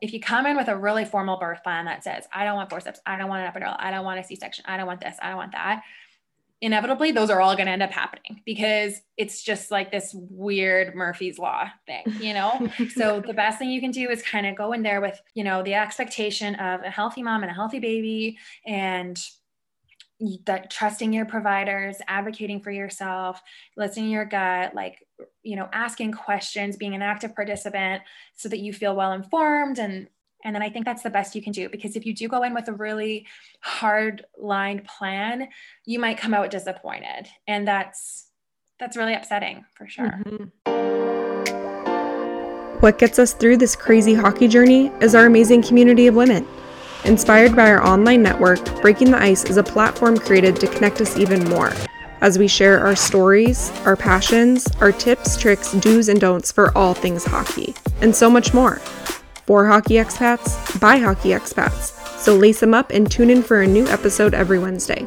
if you come in with a really formal birth plan that says, I don't want forceps, I don't want an epidural, I don't want a C section, I don't want this, I don't want that, inevitably those are all going to end up happening because it's just like this weird Murphy's law thing, you know? so the best thing you can do is kind of go in there with, you know, the expectation of a healthy mom and a healthy baby and that trusting your providers, advocating for yourself, listening to your gut, like, you know, asking questions, being an active participant so that you feel well informed and and then I think that's the best you can do because if you do go in with a really hard lined plan, you might come out disappointed. And that's that's really upsetting for sure. Mm-hmm. What gets us through this crazy hockey journey is our amazing community of women. Inspired by our online network, Breaking the Ice is a platform created to connect us even more as we share our stories, our passions, our tips, tricks, do's, and don'ts for all things hockey, and so much more for hockey expats, by hockey expats. So lace them up and tune in for a new episode every Wednesday.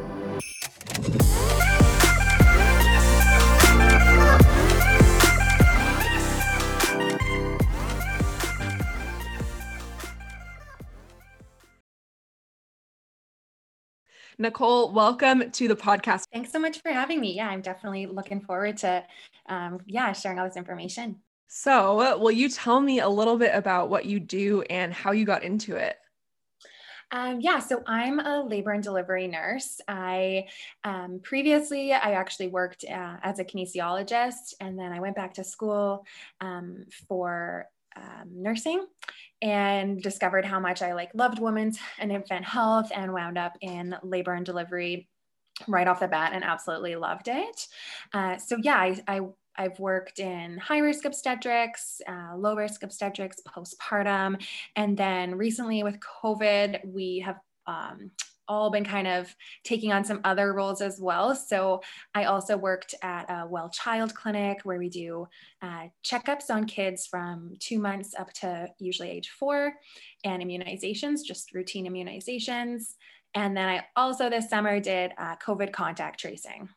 Nicole, welcome to the podcast. Thanks so much for having me. Yeah, I'm definitely looking forward to, um, yeah, sharing all this information. So, will you tell me a little bit about what you do and how you got into it? Um, yeah, so I'm a labor and delivery nurse. I um, previously I actually worked uh, as a kinesiologist, and then I went back to school um, for um, nursing and discovered how much I like loved women's and infant health, and wound up in labor and delivery right off the bat and absolutely loved it. Uh, so yeah, I, I I've worked in high risk obstetrics, uh, low risk obstetrics, postpartum. And then recently with COVID, we have um, all been kind of taking on some other roles as well. So I also worked at a well child clinic where we do uh, checkups on kids from two months up to usually age four and immunizations, just routine immunizations. And then I also this summer did uh, COVID contact tracing.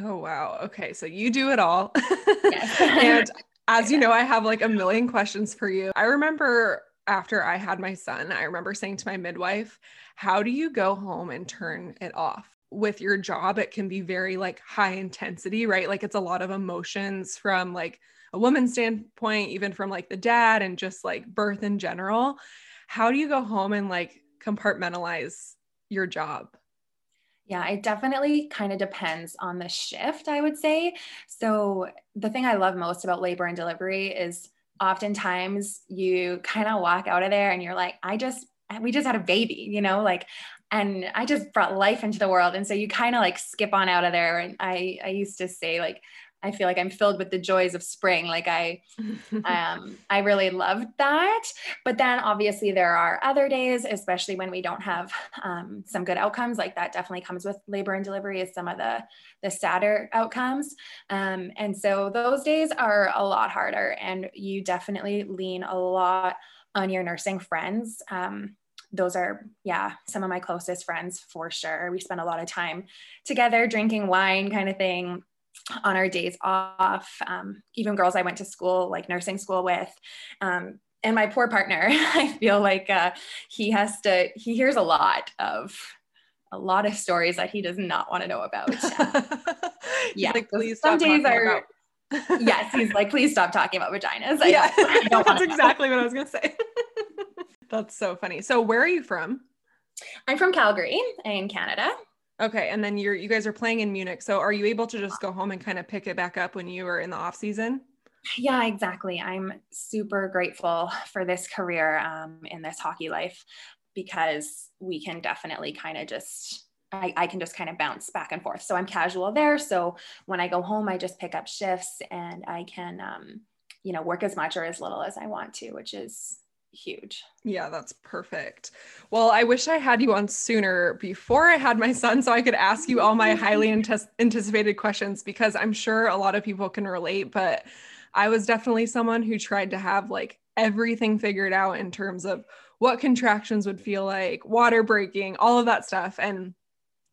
Oh, wow. Okay. So you do it all. Yes. and as you know, I have like a million questions for you. I remember after I had my son, I remember saying to my midwife, How do you go home and turn it off? With your job, it can be very like high intensity, right? Like it's a lot of emotions from like a woman's standpoint, even from like the dad and just like birth in general. How do you go home and like compartmentalize your job? Yeah, it definitely kind of depends on the shift, I would say. So, the thing I love most about labor and delivery is oftentimes you kind of walk out of there and you're like, I just, we just had a baby, you know, like, and I just brought life into the world. And so you kind of like skip on out of there. And I, I used to say, like, I feel like I'm filled with the joys of spring. Like I, um, I really loved that. But then obviously there are other days, especially when we don't have um, some good outcomes. Like that definitely comes with labor and delivery is some of the the sadder outcomes. Um, and so those days are a lot harder, and you definitely lean a lot on your nursing friends. Um, those are yeah some of my closest friends for sure we spend a lot of time together drinking wine kind of thing on our days off, um, even girls I went to school, like nursing school with. Um, and my poor partner, I feel like uh, he has to, he hears a lot of, a lot of stories that he does not want to know about. yeah. Like, please some days are, yes, he's like, please stop talking about vaginas. I yeah, don't, don't that's exactly what I was going to say. that's so funny. So where are you from? I'm from Calgary in Canada. Okay, and then you're you guys are playing in Munich. So are you able to just go home and kind of pick it back up when you are in the off season? Yeah, exactly. I'm super grateful for this career um, in this hockey life because we can definitely kind of just I, I, can just kind of bounce back and forth. So I'm casual there. So when I go home, I just pick up shifts and I can, um, you know, work as much or as little as I want to, which is huge. Yeah, that's perfect. Well, I wish I had you on sooner before I had my son so I could ask you all my highly anticipated questions because I'm sure a lot of people can relate, but I was definitely someone who tried to have like everything figured out in terms of what contractions would feel like, water breaking, all of that stuff. And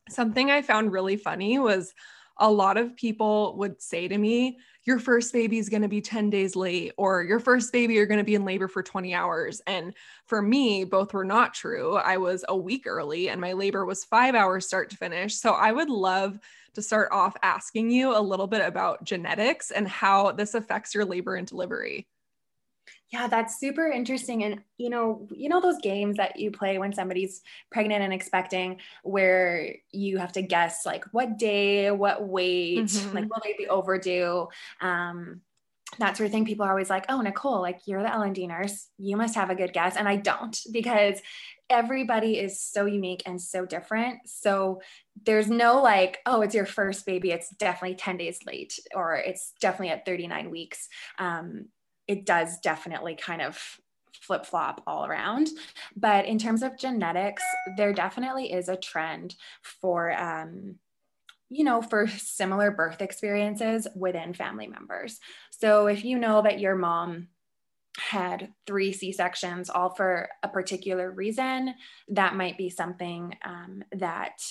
something I found really funny was a lot of people would say to me, your first baby is going to be 10 days late or your first baby you're going to be in labor for 20 hours. And for me both were not true. I was a week early and my labor was 5 hours start to finish. So i would love to start off asking you a little bit about genetics and how this affects your labor and delivery yeah, that's super interesting. And you know, you know those games that you play when somebody's pregnant and expecting, where you have to guess like what day, what weight, mm-hmm. like will they be overdue? Um, that sort of thing. People are always like, "Oh, Nicole, like you're the L&D nurse, you must have a good guess," and I don't because everybody is so unique and so different. So there's no like, "Oh, it's your first baby; it's definitely 10 days late," or "It's definitely at 39 weeks." Um, it does definitely kind of flip flop all around. But in terms of genetics, there definitely is a trend for, um, you know, for similar birth experiences within family members. So if you know that your mom had three C sections, all for a particular reason, that might be something um, that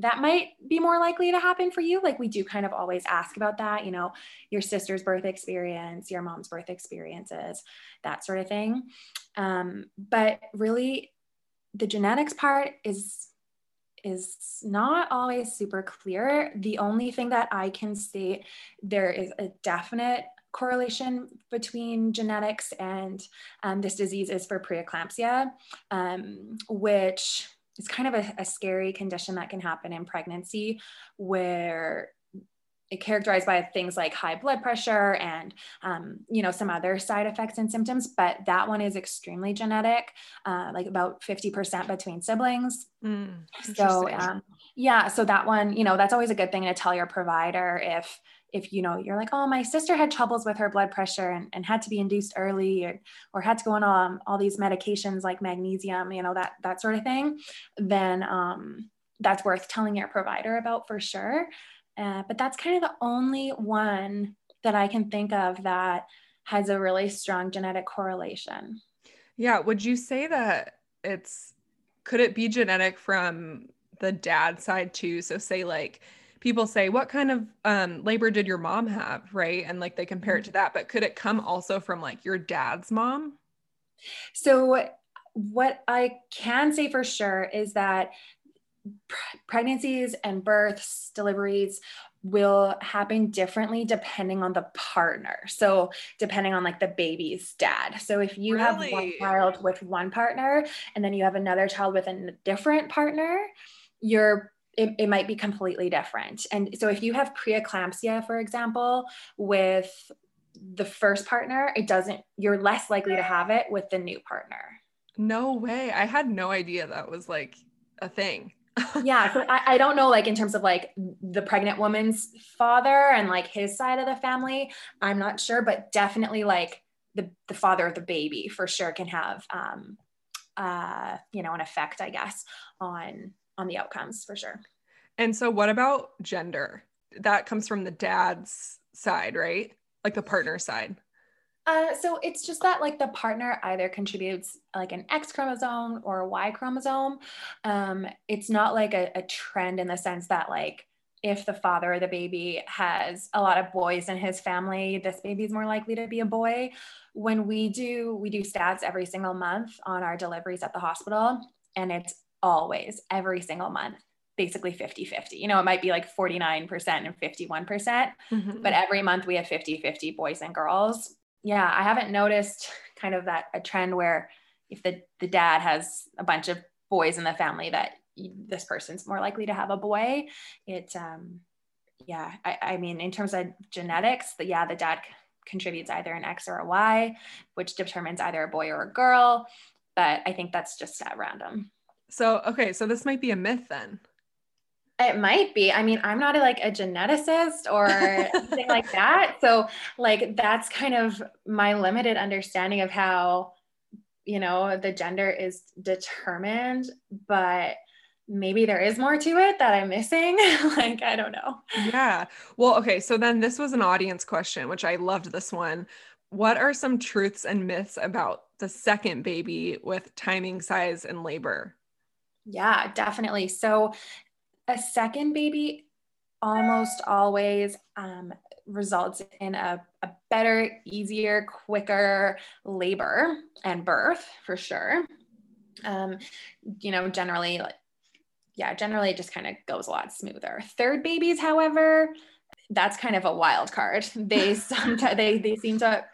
that might be more likely to happen for you. Like we do kind of always ask about that, you know, your sister's birth experience, your mom's birth experiences, that sort of thing. Um, but really, the genetics part is is not always super clear. The only thing that I can state there is a definite correlation between genetics and um, this disease is for preeclampsia, um, which it's kind of a, a scary condition that can happen in pregnancy where it characterized by things like high blood pressure and um, you know some other side effects and symptoms but that one is extremely genetic uh, like about 50% between siblings. Mm, so um, yeah so that one you know that's always a good thing to tell your provider if if you know you're like oh my sister had troubles with her blood pressure and, and had to be induced early or, or had to go on all, all these medications like magnesium you know that that sort of thing then um, that's worth telling your provider about for sure. Uh, but that's kind of the only one that i can think of that has a really strong genetic correlation. Yeah would you say that it's could it be genetic from the dad side too? So say like people say, what kind of um, labor did your mom have? Right. And like they compare it to that, but could it come also from like your dad's mom? So, what I can say for sure is that pregnancies and births, deliveries will happen differently depending on the partner. So, depending on like the baby's dad. So, if you really? have one child with one partner and then you have another child with a different partner, your it, it might be completely different. And so if you have preeclampsia, for example, with the first partner, it doesn't, you're less likely to have it with the new partner. No way. I had no idea that was like a thing. yeah. So I, I don't know, like in terms of like the pregnant woman's father and like his side of the family, I'm not sure, but definitely like the, the father of the baby for sure can have, um, uh, you know, an effect, I guess, on on the outcomes for sure. And so, what about gender? That comes from the dad's side, right? Like the partner side. Uh, so it's just that like the partner either contributes like an X chromosome or a Y chromosome. Um, it's not like a, a trend in the sense that like if the father of the baby has a lot of boys in his family, this baby is more likely to be a boy. When we do, we do stats every single month on our deliveries at the hospital, and it's always every single month basically 50 50 you know it might be like 49% and 51% mm hmm but every month we have 50 50 boys and girls. Yeah i haven't noticed kind of that a trend where if the the dad has a bunch of boys in the family that this person's more likely to have a boy. It um yeah i, I mean in terms of genetics the, yeah the dad contributes either an x or a y which determines either a boy or a girl but i think that's just at random so, okay, so this might be a myth then. It might be. I mean, I'm not a, like a geneticist or anything like that. So, like, that's kind of my limited understanding of how, you know, the gender is determined, but maybe there is more to it that I'm missing. like, I don't know. Yeah. Well, okay. So then this was an audience question, which I loved this one. What are some truths and myths about the second baby with timing, size, and labor? Yeah, definitely. So, a second baby almost always um, results in a, a better, easier, quicker labor and birth for sure. Um, you know, generally, like, yeah, generally it just kind of goes a lot smoother. Third babies, however, that's kind of a wild card. They sometimes they they seem to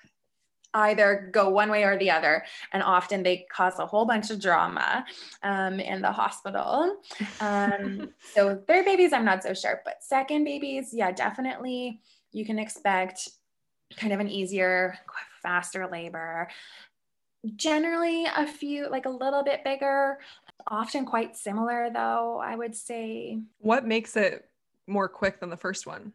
either go one way or the other. And often they cause a whole bunch of drama um, in the hospital. Um, so third babies, I'm not so sure, but second babies, yeah, definitely you can expect kind of an easier, faster labor. Generally, a few, like a little bit bigger, often quite similar, though, I would say. What makes it more quick than the first one?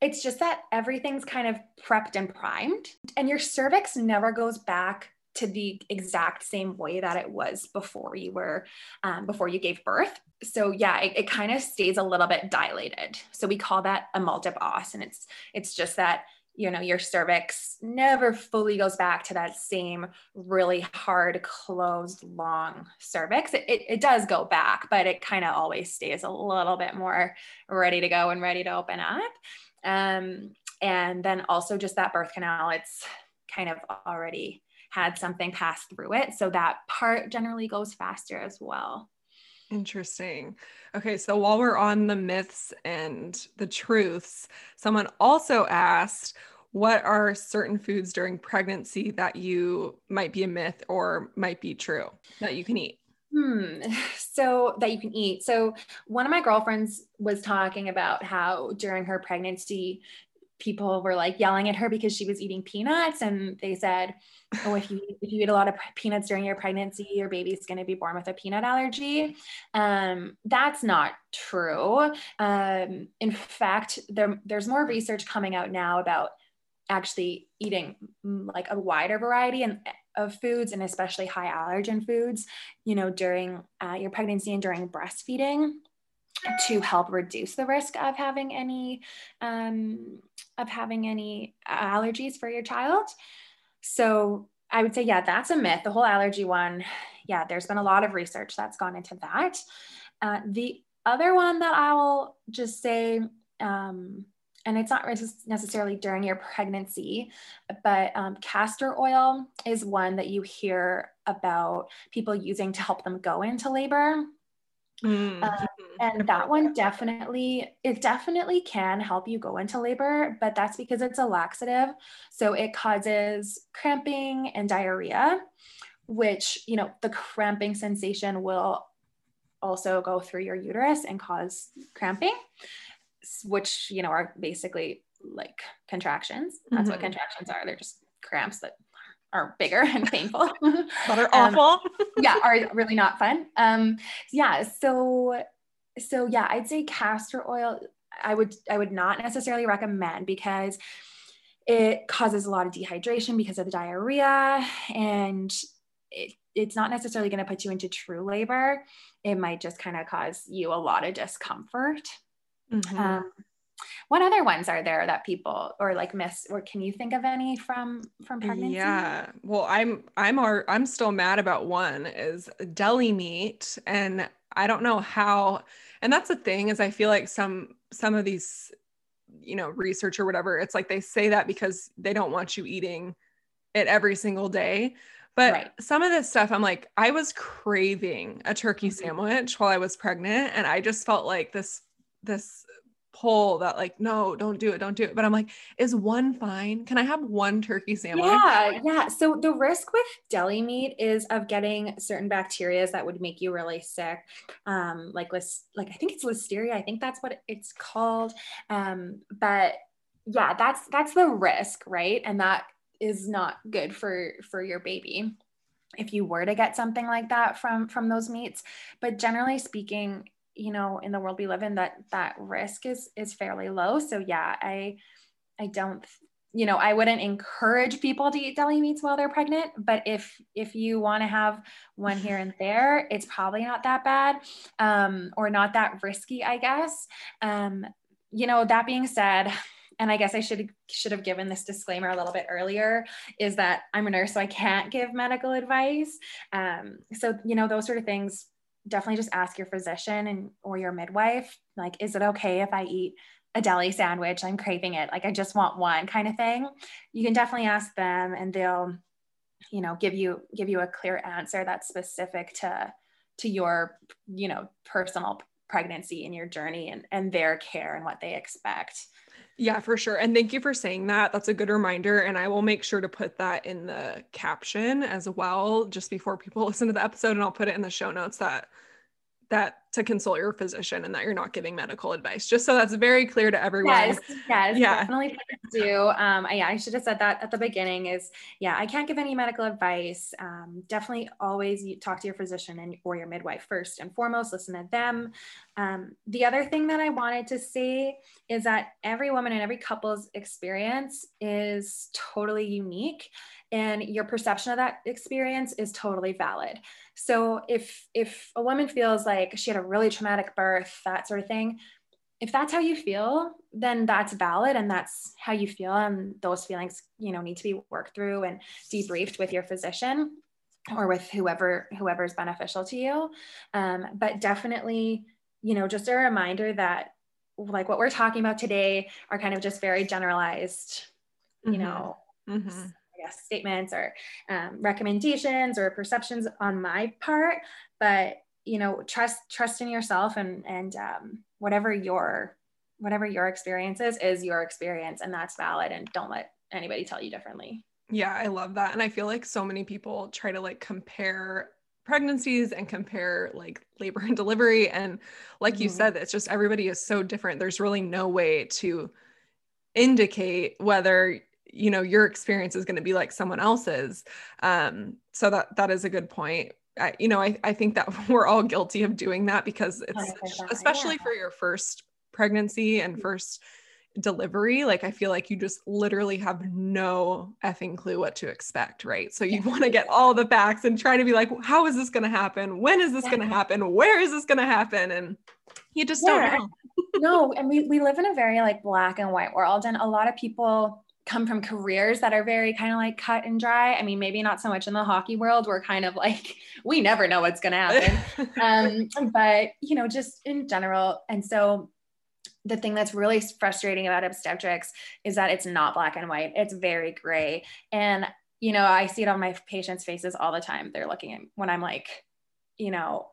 It's just that everything's kind of prepped and primed, and your cervix never goes back to the exact same way that it was before you were um, before you gave birth. So yeah it, it kind of stays a little bit dilated. So we call that a multipos os and it's it's just that you know your cervix never fully goes back to that same really hard closed long cervix. It, it, it does go back but it kind of always stays a little bit more ready to go and ready to open up um, and then also just that birth canal it's kind of already had something pass through it. So that part generally goes faster as well. Interesting. Okay, so while we're on the myths and the truths, someone also asked, what are certain foods during pregnancy that you might be a myth or might be true that you can eat? Hmm. So that you can eat. So one of my girlfriends was talking about how during her pregnancy, people were like yelling at her because she was eating peanuts and they said oh if you if you eat a lot of peanuts during your pregnancy your baby's going to be born with a peanut allergy um, that's not true um, in fact there, there's more research coming out now about actually eating mm, like a wider variety and of foods and especially high allergen foods you know during uh, your pregnancy and during breastfeeding to help reduce the risk of having any um, of having any allergies for your child. So I would say, yeah, that's a myth. The whole allergy one, yeah, there's been a lot of research that's gone into that. Uh, the other one that I will just say, um, and it's not necessarily during your pregnancy, but um, castor oil is one that you hear about people using to help them go into labor. Mm-hmm. Um, and that one definitely, it definitely can help you go into labor, but that's because it's a laxative. So it causes cramping and diarrhea, which, you know, the cramping sensation will also go through your uterus and cause cramping, which, you know, are basically like contractions. That's mm-hmm. what contractions are. They're just cramps that are bigger and painful that are um, awful um, yeah are really not fun um yeah so so yeah i'd say castor oil i would i would not necessarily recommend because it causes a lot of dehydration because of the diarrhea and it, it's not necessarily going to put you into true labor it might just kind of cause you a lot of discomfort mm-hmm. um, what other ones are there that people or like miss or can you think of any from from pregnancy yeah well i'm i'm our, i'm still mad about one is deli meat and i don't know how and that's the thing is i feel like some some of these you know research or whatever it's like they say that because they don't want you eating it every single day but right. some of this stuff i'm like i was craving a turkey mm-hmm. sandwich while i was pregnant and i just felt like this this pull that like no don't do it don't do it. But i'm like is one fine? Can i have one turkey sandwich? Yeah yeah. So the risk with deli meat is of getting certain bacteria that would make you really sick um like list like i think it's listeria. I think that's what it's called. Um but yeah that's that's the risk right? And that is not good for for your baby. If you were to get something like that from from those meats. But generally speaking you know in the world we live in that that risk is is fairly low. So yeah i i don't you know i wouldn't encourage people to eat deli meats while they're pregnant but if if you want to have one here and there it's probably not that bad um, or not that risky i guess. Um, you know that being said and I guess I should should have given this disclaimer a little bit earlier is that I'm a nurse so I can't give medical advice. Um, so you know those sort of things definitely just ask your physician and or your midwife like is it okay if i eat a deli sandwich. I'm craving it. Like I just want one kind of thing. You can definitely ask them and they'll, you know, give you give you a clear answer that's specific to to your, you know, personal pregnancy and your journey and, and their care and what they expect. Yeah, for sure. And thank you for saying that. That's a good reminder. And I will make sure to put that in the caption as well, just before people listen to the episode. And I'll put it in the show notes that that to consult your physician and that you're not giving medical advice just so that's very clear to everyone. Yes yes yeah. definitely do. Um yeah i should have said that at the beginning is yeah i can't give any medical advice. Um, definitely always talk to your physician and or your midwife first and foremost listen to them. Um, the other thing that i wanted to say is that every woman and every couple's experience is totally unique and your perception of that experience is totally valid so if if a woman feels like she had a really traumatic birth that sort of thing if that's how you feel then that's valid and that's how you feel and those feelings you know need to be worked through and debriefed with your physician or with whoever whoever is beneficial to you um, but definitely you know just a reminder that like what we're talking about today are kind of just very generalized you mm-hmm. know mm-hmm guess, statements or um, recommendations or perceptions on my part, but you know, trust trust in yourself and and um, whatever your whatever your experience is is your experience, and that's valid. And don't let anybody tell you differently. Yeah, I love that, and I feel like so many people try to like compare pregnancies and compare like labor and delivery and like you mm-hmm. said it's just everybody is so different there's really no way to indicate whether you know your experience is going to be like someone else's. Um so that that is a good point. I, you know I, I think that we're all guilty of doing that because it's especially yeah. for your first pregnancy and first delivery like i feel like you just literally have no effing clue what to expect right? So you want to get all the facts and try to be like how is this going to happen? When is this yeah. going to happen? Where is this going to happen? And you just yeah. don't know. No and we, we live in a very like black and white world and a lot of people come from careers that are very kind of like cut and dry. I mean, maybe not so much in the hockey world. We're kind of like, we never know what's going to happen. um, but, you know, just in general. And so the thing that's really frustrating about obstetrics is that it's not black and white, it's very gray. And, you know, I see it on my patients' faces all the time. They're looking at when I'm like, you know,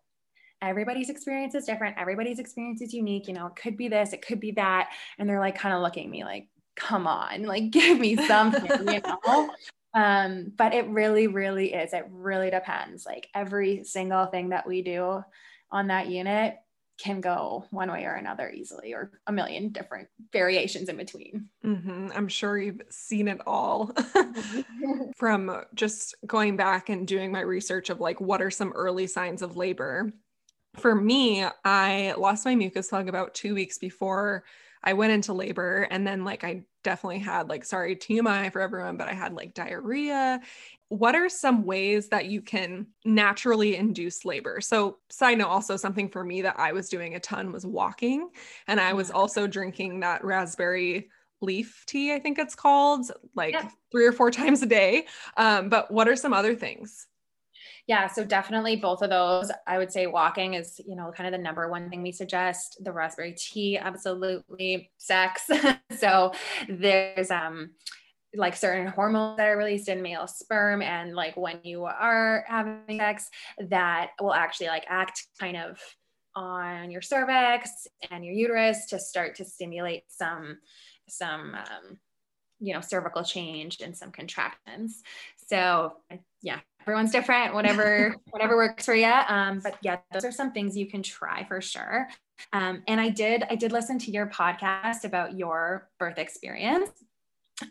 everybody's experience is different. Everybody's experience is unique. You know, it could be this, it could be that. And they're like kind of looking at me like, come on, like give me something, you know? Um, but it really, really is. It really depends. Like every single thing that we do on that unit can go one way or another easily, or a million different variations in between. Mm-hmm. I'm sure you've seen it all from just going back and doing my research of like what are some early signs of labor. For me, I lost my mucus plug about two weeks before I went into labor and then like I definitely had like sorry TMI for everyone but I had like diarrhea. What are some ways that you can naturally induce labor? So side note also something for me that I was doing a ton was walking and I was also drinking that raspberry leaf tea I think it's called like. 3 or 4 times a day. Um, but what are some other things? Yeah, so definitely both of those. I would say walking is, you know, kind of the number one thing we suggest. The raspberry tea, absolutely. Sex. so there's um like certain hormones that are released in male sperm and like when you are having sex that will actually like act kind of on your cervix and your uterus to start to stimulate some some um, you know cervical change and some contractions so yeah everyone's different whatever whatever works for you um, but yeah those are some things you can try for sure. Um, and i did i did listen to your podcast about your birth experience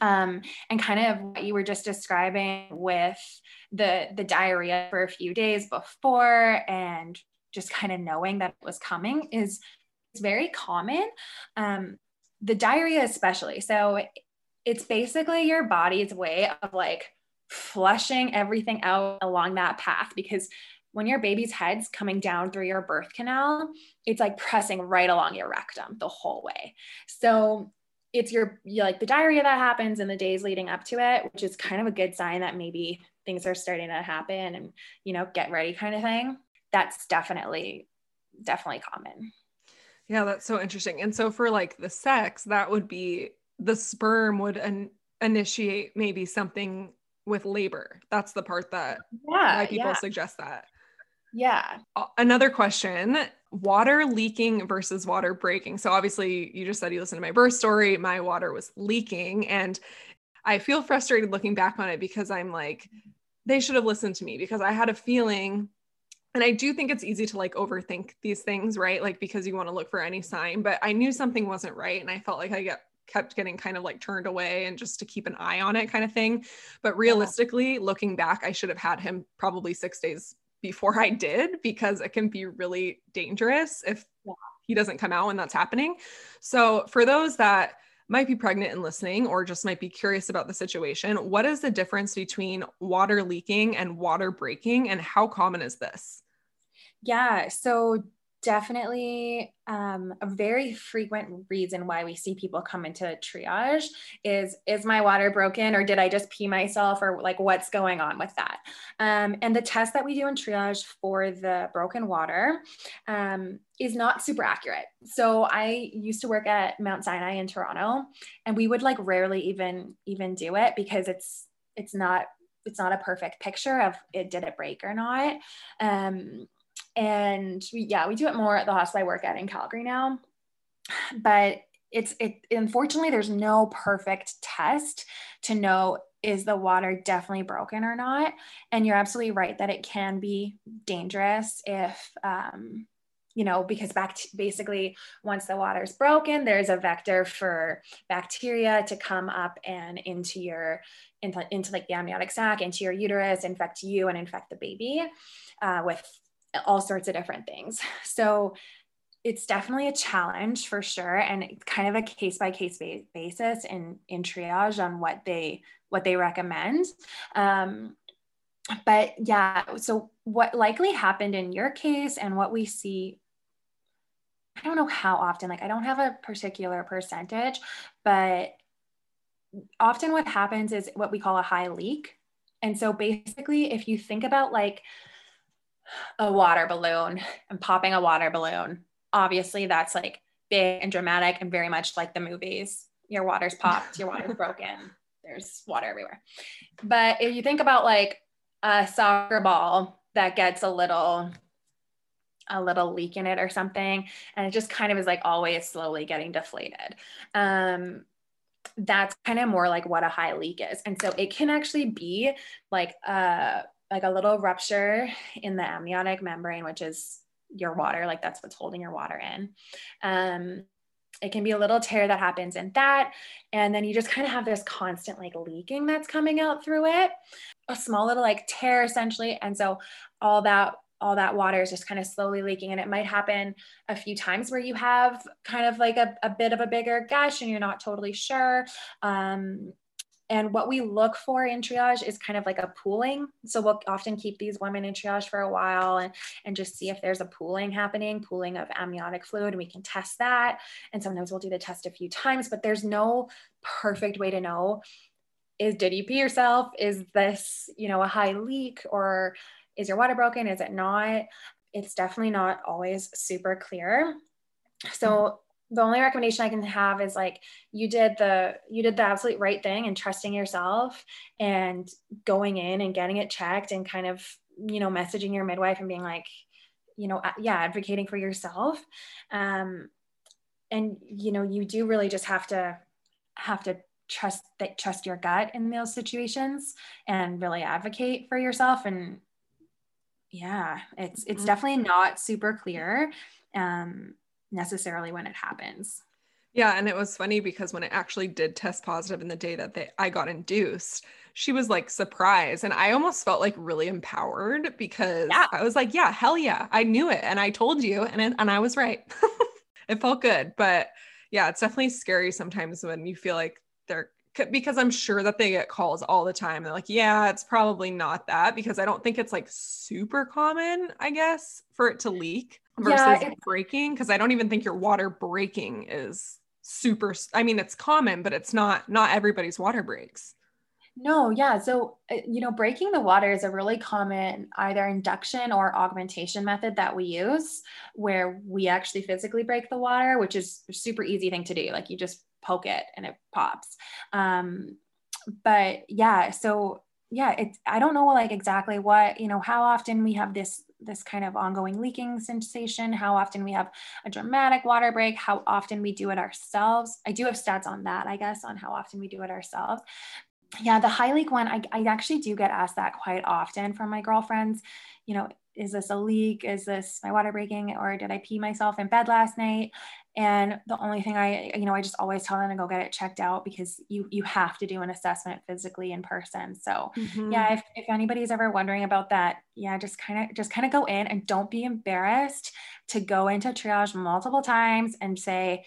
um, and kind of what you were just describing with the the diarrhea for a few days before and just kind of knowing that it was coming is it's very common. Um, the diarrhea especially. So it's basically your body's way of like flushing everything out along that path because when your baby's head's coming down through your birth canal, it's like pressing right along your rectum the whole way. So it's your like the diarrhea that happens in the days leading up to it, which is kind of a good sign that maybe things are starting to happen and you know get ready kind of thing. That's definitely definitely common. Yeah, that's so interesting. And so for like the sex, that would be the sperm would an- initiate maybe something with labor. That's the part that yeah, why people yeah. suggest that. Yeah. Another question water leaking versus water breaking. So, obviously, you just said you listened to my birth story. My water was leaking. And I feel frustrated looking back on it because I'm like, they should have listened to me because I had a feeling. And I do think it's easy to like overthink these things, right? Like because you want to look for any sign, but I knew something wasn't right. And I felt like I get kept getting kind of like turned away and just to keep an eye on it kind of thing. But realistically, yeah. looking back, I should have had him probably six days before I did because it can be really dangerous if he doesn't come out when that's happening. So, for those that might be pregnant and listening or just might be curious about the situation, what is the difference between water leaking and water breaking and how common is this? Yeah, so definitely um, a very frequent reason why we see people come into triage is is my water broken or did i just pee myself or like what's going on with that? Um, and the test that we do in triage for the broken water um, is not super accurate. So i used to work at mount sinai in toronto and we would like rarely even even do it because it's it's not it's not a perfect picture of it did it break or not. Um, and we, yeah, we do it more at the hospital I work at in Calgary now. But it's it unfortunately there's no perfect test to know is the water definitely broken or not. And you're absolutely right that it can be dangerous if um, you know, because back basically once the water is broken, there's a vector for bacteria to come up and into your into, into like the amniotic sac, into your uterus, infect you and infect the baby uh, with all sorts of different things. So it's definitely a challenge for sure and kind of a case by case basis in in triage on what they what they recommend um, but yeah so what likely happened in your case and what we see i don't know how often like i don't have a particular percentage but often what happens is what we call a high leak and so basically if you think about like a water balloon and popping a water balloon. Obviously, that's like big and dramatic and very much like the movies. Your water's popped, your water's broken, there's water everywhere. But if you think about like a soccer ball that gets a little a little leak in it or something and it just kind of is like always slowly getting deflated um that's kind of more like what a high leak is and so it can actually be like a like a little rupture in the amniotic membrane, which is your water, like that's what's holding your water in. Um, it can be a little tear that happens in that. And then you just kind of have this constant like leaking that's coming out through it, a small little like tear essentially. And so all that all that water is just kind of slowly leaking and it might happen a few times where you have kind of like a, a bit of a bigger gush and you're not totally sure um, and what we look for in triage is kind of like a pooling. So we'll often keep these women in triage for a while and, and just see if there's a pooling happening, pooling of amniotic fluid, and we can test that. And sometimes we'll do the test a few times, but there's no perfect way to know is did you pee yourself? Is this, you know, a high leak or is your water broken? Is it not? It's definitely not always super clear. So the only recommendation I can have is like you did the you did the absolute right thing and trusting yourself and going in and getting it checked and kind of you know messaging your midwife and being like you know yeah advocating for yourself. Um and you know you do really just have to have to trust that trust your gut in those situations and really advocate for yourself. And yeah it's it's mm-hmm. definitely not super clear. Um necessarily when it happens. Yeah, and it was funny because when it actually did test positive in the day that they I got induced, she was like surprised and I almost felt like really empowered because yeah. I was like, yeah, hell yeah, I knew it and I told you and it, and I was right. it felt good, but yeah, it's definitely scary sometimes when you feel like they're because I'm sure that they get calls all the time. They're like, yeah, it's probably not that because I don't think it's like super common, I guess, for it to leak versus yeah, breaking because I don't even think your water breaking is super I mean it's common but it's not not everybody's water breaks. No, yeah. So, uh, you know, breaking the water is a really common either induction or augmentation method that we use where we actually physically break the water, which is a super easy thing to do. Like you just poke it and it pops. Um, but yeah, so yeah, it's, I don't know like exactly what, you know, how often we have this this kind of ongoing leaking sensation, how often we have a dramatic water break, how often we do it ourselves. I do have stats on that, I guess, on how often we do it ourselves yeah, the high leak one, I, I actually do get asked that quite often from my girlfriends. You know, is this a leak? Is this my water breaking? Or did I pee myself in bed last night? And the only thing I, you know, I just always tell them to go get it checked out because you you have to do an assessment physically in person. So mm-hmm. yeah, if, if anybody's ever wondering about that, yeah, just kind of just kind of go in and don't be embarrassed to go into triage multiple times and say,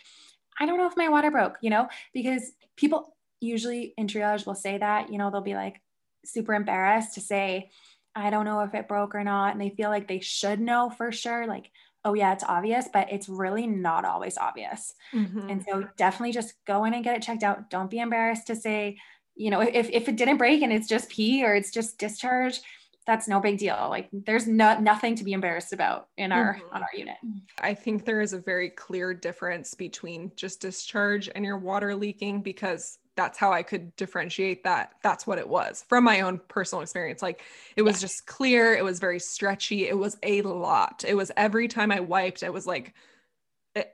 I don't know if my water broke, you know, because people usually in triage will say that, you know, they'll be like super embarrassed to say, I don't know if it broke or not. And they feel like they should know for sure. Like, oh, yeah, it's obvious, but it's really not always obvious. Mm-hmm. And so definitely just go in and get it checked out. Don't be embarrassed to say, you know, if, if it didn't break and it's just pee or it's just discharge, that's no big deal. Like there's no, nothing to be embarrassed about in our mm-hmm. on our unit. I think there is a very clear difference between just discharge and your water leaking because that's how I could differentiate that that's what it was from my own personal experience. Like it was yeah. just clear, it was very stretchy, it was a lot. It was every time I wiped, it was like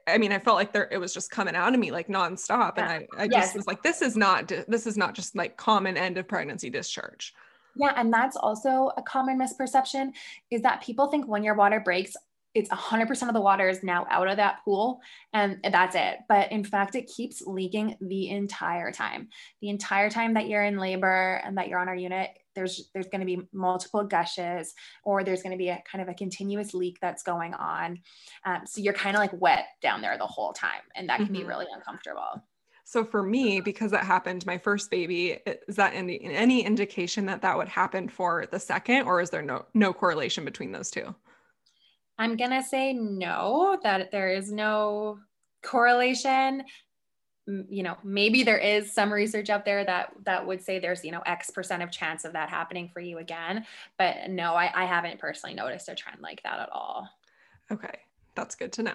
I mean, I felt like there it was just coming out of me like nonstop. Yeah. And I, I yes. just was like, this is not this is not just like common end of pregnancy discharge. Yeah, and that's also a common misperception is that people think when your water breaks, it's 100% of the water is now out of that pool and that's it. But in fact, it keeps leaking the entire time. The entire time that you're in labor and that you're on our unit, there's there's going to be multiple gushes or there's going to be a kind of a continuous leak that's going on. Um, so you're kind of like wet down there the whole time, and that can mm-hmm. be really uncomfortable. So for me, because that happened, my first baby, is that any, any indication that that would happen for the second, or is there no no correlation between those two? I'm gonna say no, that there is no correlation. You know, maybe there is some research out there that that would say there's you know X percent of chance of that happening for you again, but no, I, I haven't personally noticed a trend like that at all. Okay, that's good to know.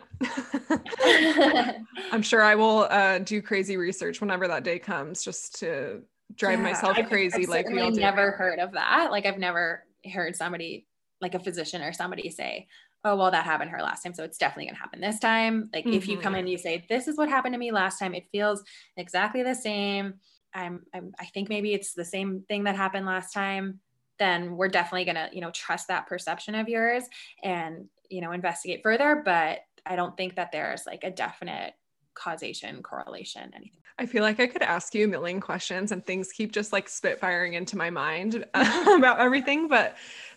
I'm sure I will uh, do crazy research whenever that day comes, just to drive yeah, myself crazy. I've, like we all never heard of that. Like I've never heard somebody, like a physician or somebody, say, "Oh, well, that happened her last time, so it's definitely gonna happen this time." Like mm-hmm. if you come in, and you say, "This is what happened to me last time. It feels exactly the same." I'm, I'm I think maybe it's the same thing that happened last time then we're definitely going to you know trust that perception of yours and you know investigate further but i don't think that there's like a definite causation correlation anything I feel like I could ask you a million questions and things keep just like spitfiring into my mind uh, about everything. But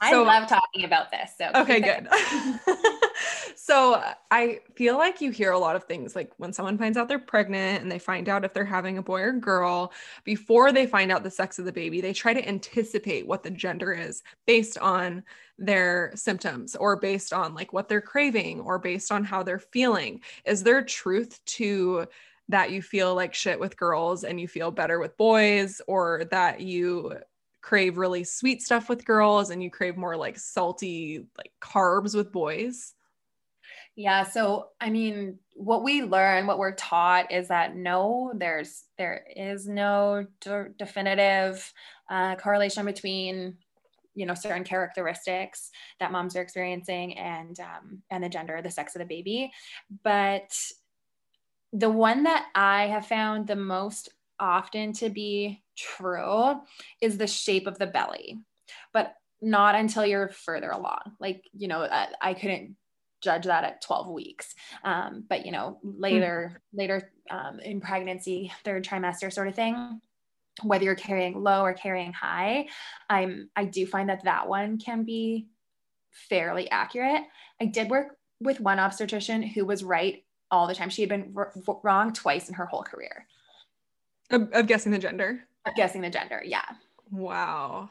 so, I love talking about this. So okay, good. so I feel like you hear a lot of things like when someone finds out they're pregnant and they find out if they're having a boy or girl, before they find out the sex of the baby, they try to anticipate what the gender is based on their symptoms or based on like what they're craving or based on how they're feeling. Is there truth to that you feel like shit with girls and you feel better with boys or that you crave really sweet stuff with girls and you crave more like salty like carbs with boys yeah so i mean what we learn what we're taught is that no there's there is no de- definitive uh, correlation between you know certain characteristics that moms are experiencing and um, and the gender the sex of the baby but the one that I have found the most often to be true is the shape of the belly, but not until you're further along. Like, you know, I, I couldn't judge that at 12 weeks. Um, but, you know, later, mm-hmm. later um, in pregnancy, third trimester sort of thing, whether you're carrying low or carrying high, I'm, I do find that that one can be fairly accurate. I did work with one obstetrician who was right all the time. She had been r- wrong twice in her whole career. Of, of guessing the gender? Of guessing the gender, yeah. Wow.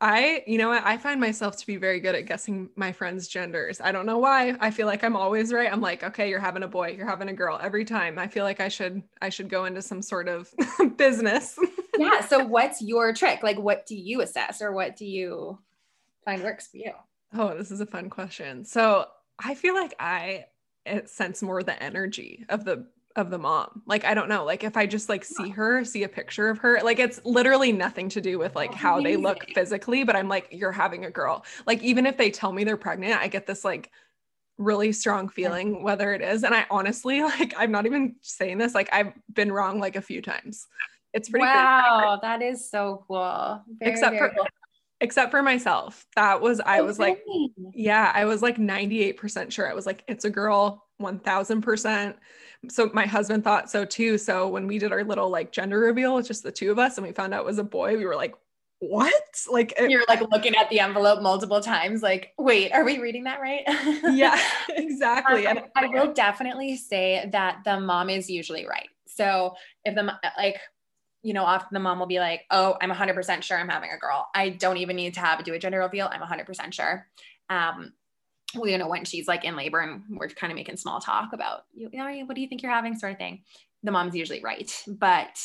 I, you know what, I find myself to be very good at guessing my friends' genders. I don't know why. I feel like I'm always right. I'm like, okay, you're having a boy, you're having a girl every time. I feel like I should, I should go into some sort of business. yeah. So what's your trick? Like, what do you assess or what do you find works for you? Oh, this is a fun question. So I feel like I eh, sense more the energy of the of the mom. Like I don't know, like if I just like see her, see a picture of her, like it's literally nothing to do with like how they look physically, but I'm like you're having a girl. Like even if they tell me they're pregnant, I get this like really strong feeling whether it is and I honestly like I'm not even saying this like I've been wrong like a few times. It's pretty Wow, that is so cool. Very, except for cool. except for myself. That was I oh, was like yeah, I was like 98% sure. I was like it's a girl 1000% so my husband thought so too. So when we did our little like gender reveal with just the two of us and we found out it was a boy, we were like, what? Like it, you're like looking at the envelope multiple times, like, wait, are we reading that right? yeah, exactly. Um, I, I will definitely say that the mom is usually right. So if the like you know, often the mom will be like, "Oh, I'm 100% sure I'm having a girl. I don't even need to have do a gender reveal. I'm 100% sure." Um, well, you know, when she's like in labor and we're kind of making small talk about, you know, what do you think you're having, sort of thing. The mom's usually right, but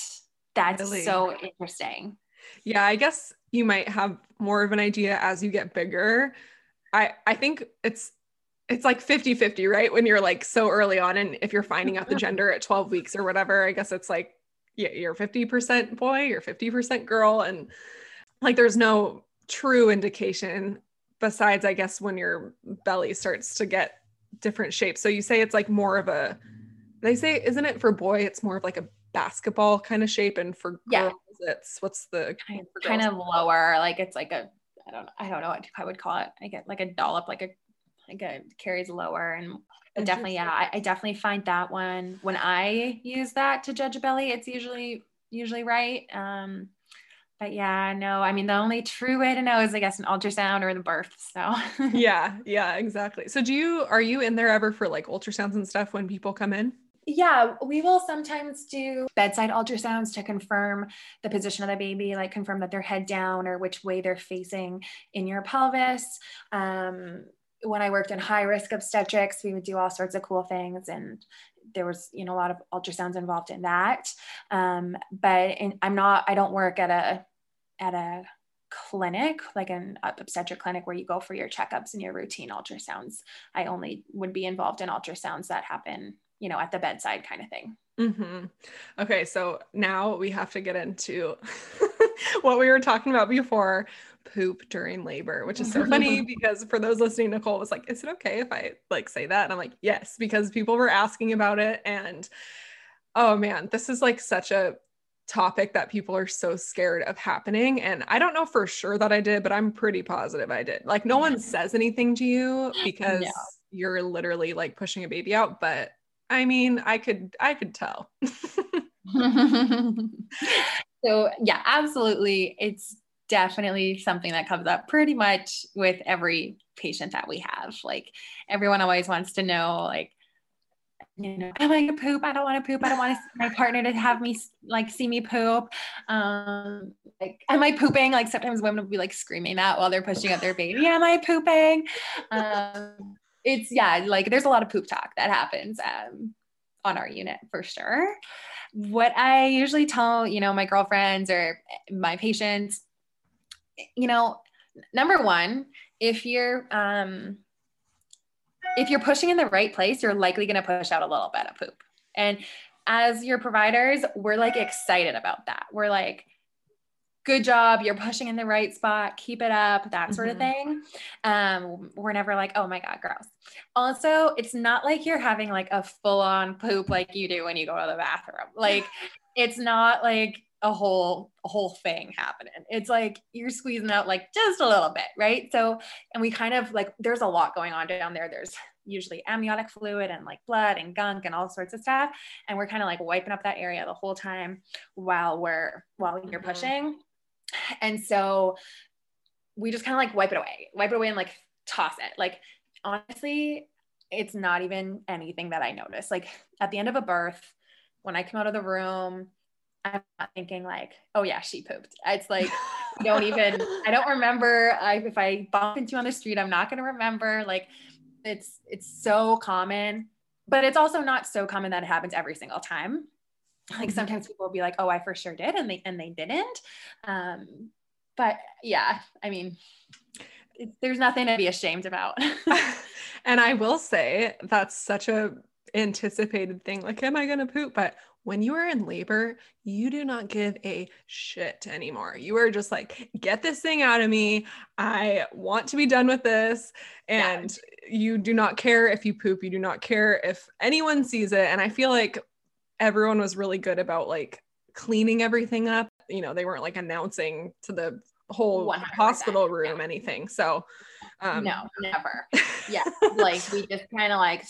that's really? so interesting. Yeah, I guess you might have more of an idea as you get bigger. I I think it's it's like 50 50, right? When you're like so early on, and if you're finding out the gender at 12 weeks or whatever, I guess it's like, yeah, you're 50% boy, you're 50% girl. And like there's no true indication besides i guess when your belly starts to get different shapes. So you say it's like more of a they say isn't it for boy it's more of like a basketball kind of shape and for yeah. girls it's what's the kind, kind of lower like it's like a i don't i don't know what i would call it. I get like a dollop like a like a carries lower and definitely yeah I, I definitely find that one when i use that to judge a belly it's usually usually right. Um but yeah, no, I mean, the only true way to know is, I guess, an ultrasound or the birth. So, yeah, yeah, exactly. So, do you, are you in there ever for like ultrasounds and stuff when people come in? Yeah, we will sometimes do bedside ultrasounds to confirm the position of the baby, like confirm that they're head down or which way they're facing in your pelvis. Um, when I worked in high risk obstetrics, we would do all sorts of cool things and there was you know a lot of ultrasounds involved in that um, but in, i'm not i don't work at a at a clinic, like an obstetric clinic where you go for your checkups and your routine ultrasounds. I only would be involved in ultrasounds that happen, you know, at the bedside kind of thing. Mm-hmm. Okay, so now we have to get into what we were talking about before poop during labor, which is so funny because for those listening, Nicole was like, Is it okay if I like say that? And I'm like, Yes, because people were asking about it. And oh man, this is like such a topic that people are so scared of happening. And I don't know for sure that I did, but I'm pretty positive I did. Like, no one says anything to you because no. you're literally like pushing a baby out. But I mean, I could, I could tell. so, yeah, absolutely. It's definitely something that comes up pretty much with every patient that we have. Like, everyone always wants to know, like, you know, am I gonna poop? I don't want to poop. I don't want my partner to have me like see me poop. Um, like, am I pooping? Like sometimes women will be like screaming that while they're pushing out their baby. Am I pooping? Um, it's yeah, like there's a lot of poop talk that happens um, on our unit for sure. What I usually tell, you know, my girlfriends or my patients, you know, number one, if you're um if you're pushing in the right place, you're likely going to push out a little bit of poop. And as your providers, we're like excited about that. We're like, good job, you're pushing in the right spot, keep it up, that sort mm-hmm. of thing. Um, we're never like, oh my God, gross. Also, it's not like you're having like a full on poop like you do when you go to the bathroom. Like, it's not like a whole a whole thing happening. It's like you're squeezing out like just a little bit, right? So, and we kind of like there's a lot going on down there. There's usually amniotic fluid and like blood and gunk and all sorts of stuff, and we're kind of like wiping up that area the whole time while we're while you're mm-hmm. pushing. And so we just kind of like wipe it away, wipe it away and like toss it. Like honestly, it's not even anything that I notice. Like at the end of a birth, when I come out of the room, I'm not thinking like, oh yeah, she pooped. It's like, I don't even, I don't remember I, if I bump into you on the street, I'm not going to remember. Like it's, it's so common, but it's also not so common that it happens every single time. like mm-hmm. sometimes people will be like, oh, I for sure did. And they, and they didn't. Um, but yeah, I mean, it, there's nothing to be ashamed about. and I will say that's such a anticipated thing. Like, am I going to poop? But when you are in labor, you do not give a shit anymore. You are just like, get this thing out of me. I want to be done with this. And yeah. you do not care if you poop. You do not care if anyone sees it. And I feel like everyone was really good about like cleaning everything up. You know, they weren't like announcing to the whole 100%. hospital room yeah. anything. So, um, no, never. Yeah. like we just kind of like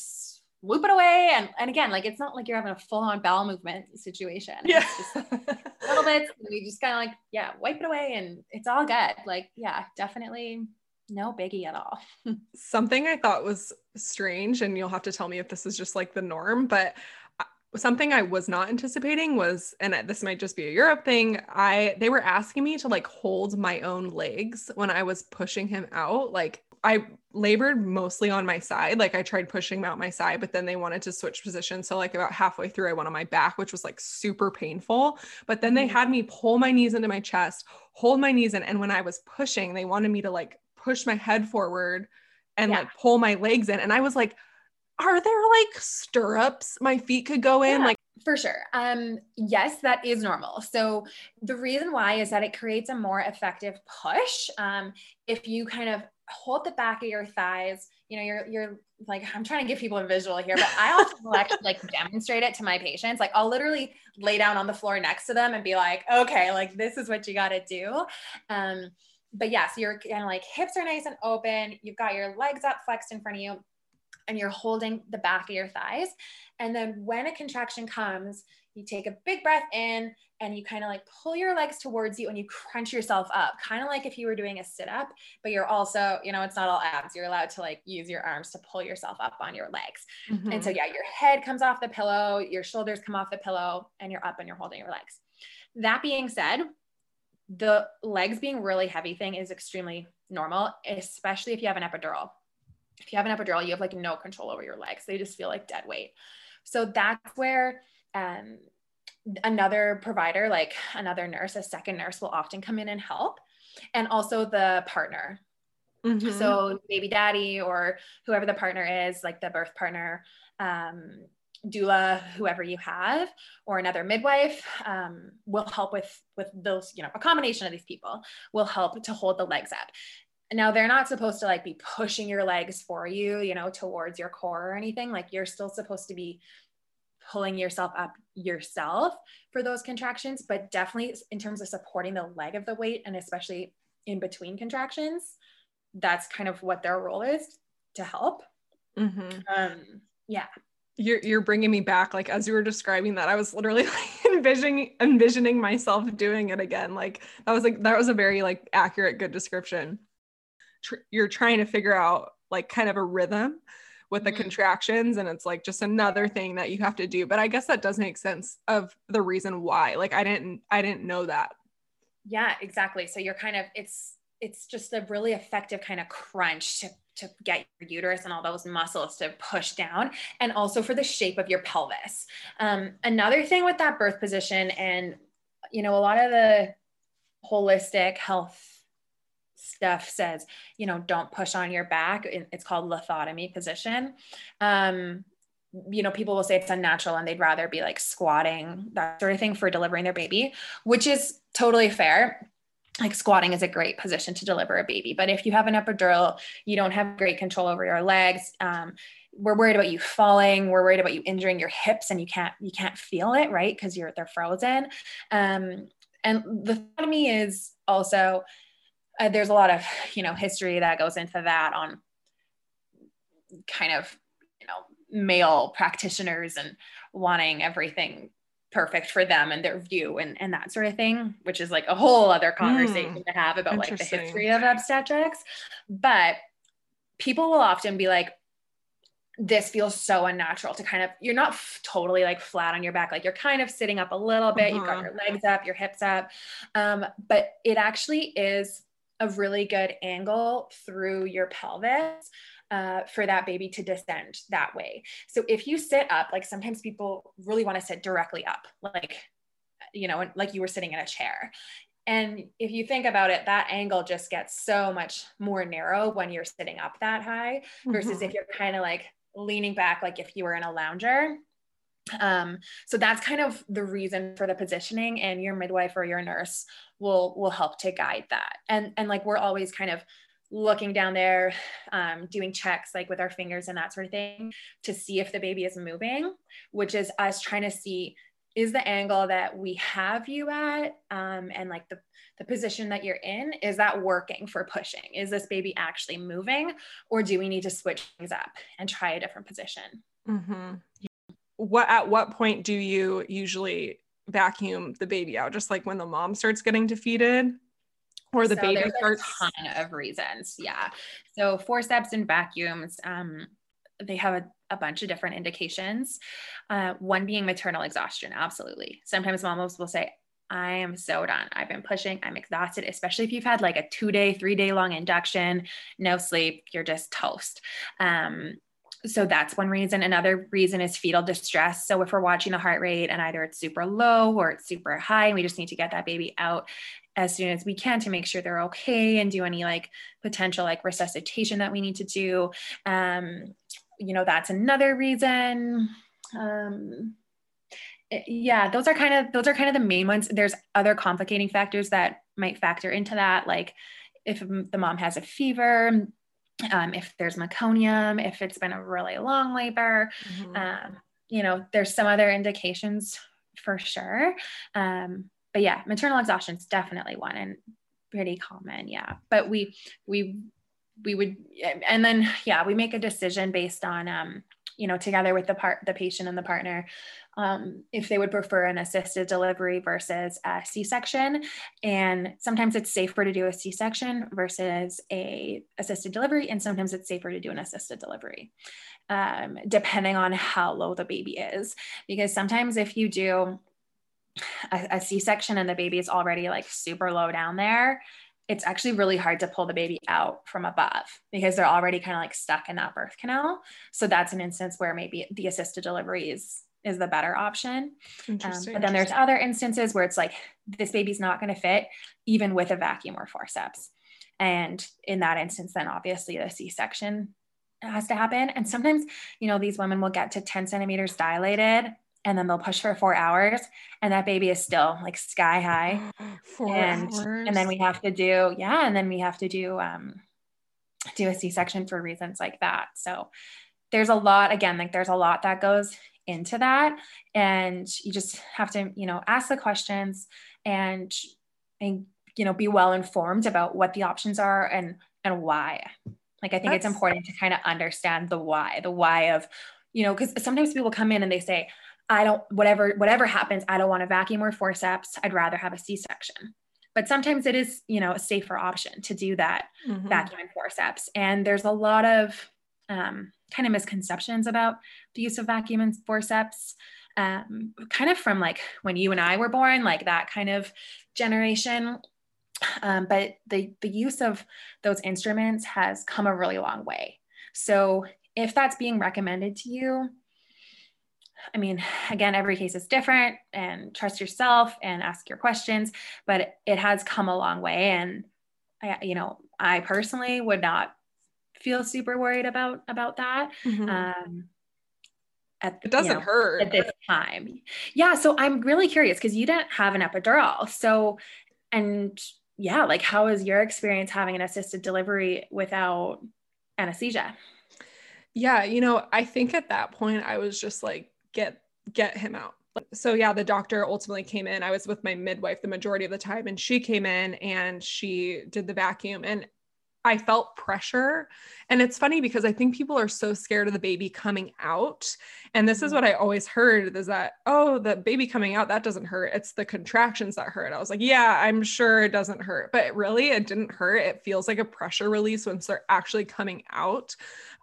whoop it away. And, and again, like, it's not like you're having a full on bowel movement situation. Yeah. It's just a little bit. We just kind of like, yeah, wipe it away and it's all good. Like, yeah, definitely no biggie at all. Something I thought was strange, and you'll have to tell me if this is just like the norm, but uh, something I was not anticipating was, and this might just be a Europe thing. I they were asking me to like hold my own legs when I was pushing him out, like I labored mostly on my side. Like I tried pushing out my side, but then they wanted to switch positions. So like about halfway through, I went on my back, which was like super painful. But then they mm-hmm. had me pull my knees into my chest, hold my knees in. And when I was pushing, they wanted me to like push my head forward and yeah. like pull my legs in. And I was like, are there like stirrups my feet could go in? Yeah. Like for sure. Um, yes, that is normal. So the reason why is that it creates a more effective push. Um, if you kind of hold the back of your thighs. You know, you're you're like I'm trying to give people a visual here, but I also like like demonstrate it to my patients. Like I'll literally lay down on the floor next to them and be like, okay, like this is what you got to do. Um, but yes, yeah, so you're kind of like hips are nice and open. You've got your legs up flexed in front of you, and you're holding the back of your thighs. And then when a contraction comes, you take a big breath in and you kind of like pull your legs towards you and you crunch yourself up, kind of like if you were doing a sit up, but you're also, you know, it's not all abs. You're allowed to like use your arms to pull yourself up on your legs. Mm-hmm. And so, yeah, your head comes off the pillow, your shoulders come off the pillow, and you're up and you're holding your legs. That being said, the legs being really heavy thing is extremely normal, especially if you have an epidural. If you have an epidural, you have like no control over your legs. They just feel like dead weight. So that's where um, another provider, like another nurse, a second nurse, will often come in and help, and also the partner. Mm-hmm. So, baby daddy or whoever the partner is, like the birth partner, um, doula, whoever you have, or another midwife, um, will help with with those. You know, a combination of these people will help to hold the legs up. Now they're not supposed to like be pushing your legs for you, you know, towards your core or anything. Like you're still supposed to be pulling yourself up yourself for those contractions, but definitely in terms of supporting the leg of the weight and especially in between contractions, that's kind of what their role is to help. Mm-hmm. Um, yeah. You're, you're bringing me back. Like, as you were describing that, I was literally like envisioning, envisioning myself doing it again. Like that was like, that was a very like accurate, good description. Tr- you're trying to figure out like kind of a rhythm with the mm-hmm. contractions and it's like just another thing that you have to do but i guess that does make sense of the reason why like i didn't i didn't know that yeah exactly so you're kind of it's it's just a really effective kind of crunch to to get your uterus and all those muscles to push down and also for the shape of your pelvis um, another thing with that birth position and you know a lot of the holistic health stuff says, you know, don't push on your back. It's called lithotomy position. Um, you know, people will say it's unnatural and they'd rather be like squatting, that sort of thing for delivering their baby, which is totally fair. Like squatting is a great position to deliver a baby. But if you have an epidural, you don't have great control over your legs. Um, we're worried about you falling. We're worried about you injuring your hips and you can't, you can't feel it, right? Because you're, they're frozen. Um, and the thought of me is also uh, there's a lot of you know history that goes into that on kind of you know male practitioners and wanting everything perfect for them and their view and, and that sort of thing which is like a whole other conversation mm, to have about like the history of obstetrics. But people will often be like this feels so unnatural to kind of you're not f- totally like flat on your back. Like you're kind of sitting up a little bit. Uh-huh. you've got uh-huh. your legs up your hips up. Um, but it actually is a really good angle through your pelvis uh, for that baby to descend that way. So if you sit up, like sometimes people really want to sit directly up, like, you know, like you were sitting in a chair. And if you think about it, that angle just gets so much more narrow when you're sitting up that high versus mm-hmm. if you're kind of like leaning back, like if you were in a lounger. Um, so that's kind of the reason for the positioning, and your midwife or your nurse will will help to guide that. And and like we're always kind of looking down there, um, doing checks like with our fingers and that sort of thing to see if the baby is moving, which is us trying to see is the angle that we have you at um, and like the, the position that you're in is that working for pushing is this baby actually moving or do we need to switch things up and try a different position mm-hmm. What at what point do you usually vacuum the baby out just like when the mom starts getting defeated or the so baby starts a ton of reasons yeah so forceps and vacuums um, they have a, a bunch of different indications. Uh, one being maternal exhaustion, absolutely. Sometimes moms will say, I am so done. I've been pushing. I'm exhausted, especially if you've had like a two day, three day long induction, no sleep, you're just toast. Um, so that's one reason. Another reason is fetal distress. So if we're watching the heart rate and either it's super low or it's super high, and we just need to get that baby out as soon as we can to make sure they're okay and do any like potential like resuscitation that we need to do. Um, you know, that's another reason. Um, it, yeah, those are kind of those are kind of the main ones. There's other complicating factors that might factor into that, like if the mom has a fever, um, if there's meconium, if it's been a really long labor, mm-hmm. um, you know, there's some other indications for sure. Um, but yeah, maternal exhaustion is definitely one and pretty common. Yeah, but we we we would and then yeah we make a decision based on um, you know together with the part the patient and the partner um, if they would prefer an assisted delivery versus a c-section and sometimes it's safer to do a c-section versus a assisted delivery and sometimes it's safer to do an assisted delivery um, depending on how low the baby is because sometimes if you do a a c-section and the baby is already like super low down there it's actually really hard to pull the baby out from above because they're already kind of like stuck in that birth canal. So that's an instance where maybe the assisted delivery is is the better option. Um, but then there's other instances where it's like this baby's not going to fit even with a vacuum or forceps. And in that instance, then obviously a C-section has to happen. And sometimes, you know, these women will get to 10 centimeters dilated and then they'll push for four hours and that baby is still like sky high four and hours. and then we have to do yeah and then we have to do um do a c-section for reasons like that so there's a lot again like there's a lot that goes into that and you just have to you know ask the questions and and you know be well informed about what the options are and and why like i think That's... it's important to kind of understand the why the why of you know because sometimes people come in and they say I don't, whatever, whatever happens, I don't want a vacuum or forceps. I'd rather have a C-section. But sometimes it is, you know, a safer option to do that mm-hmm. vacuum and forceps. And there's a lot of um, kind of misconceptions about the use of vacuum and forceps. Um, kind of from like when you and I were born, like that kind of generation. Um, but the the use of those instruments has come a really long way. So if that's being recommended to you, I mean, again, every case is different and trust yourself and ask your questions, but it has come a long way. And I, you know, I personally would not feel super worried about, about that. Mm-hmm. Um, at, it doesn't you know, hurt at this time. Yeah. So I'm really curious because you didn't have an epidural. So, and yeah, like how was your experience having an assisted delivery without anesthesia? Yeah, you know, I think at that point I was just like, get get him out so yeah the doctor ultimately came in i was with my midwife the majority of the time and she came in and she did the vacuum and I felt pressure. And it's funny because I think people are so scared of the baby coming out. And this is mm-hmm. what I always heard is that, oh, the baby coming out, that doesn't hurt. It's the contractions that hurt. I was like, yeah, I'm sure it doesn't hurt. But really, it didn't hurt. It feels like a pressure release once they're actually coming out.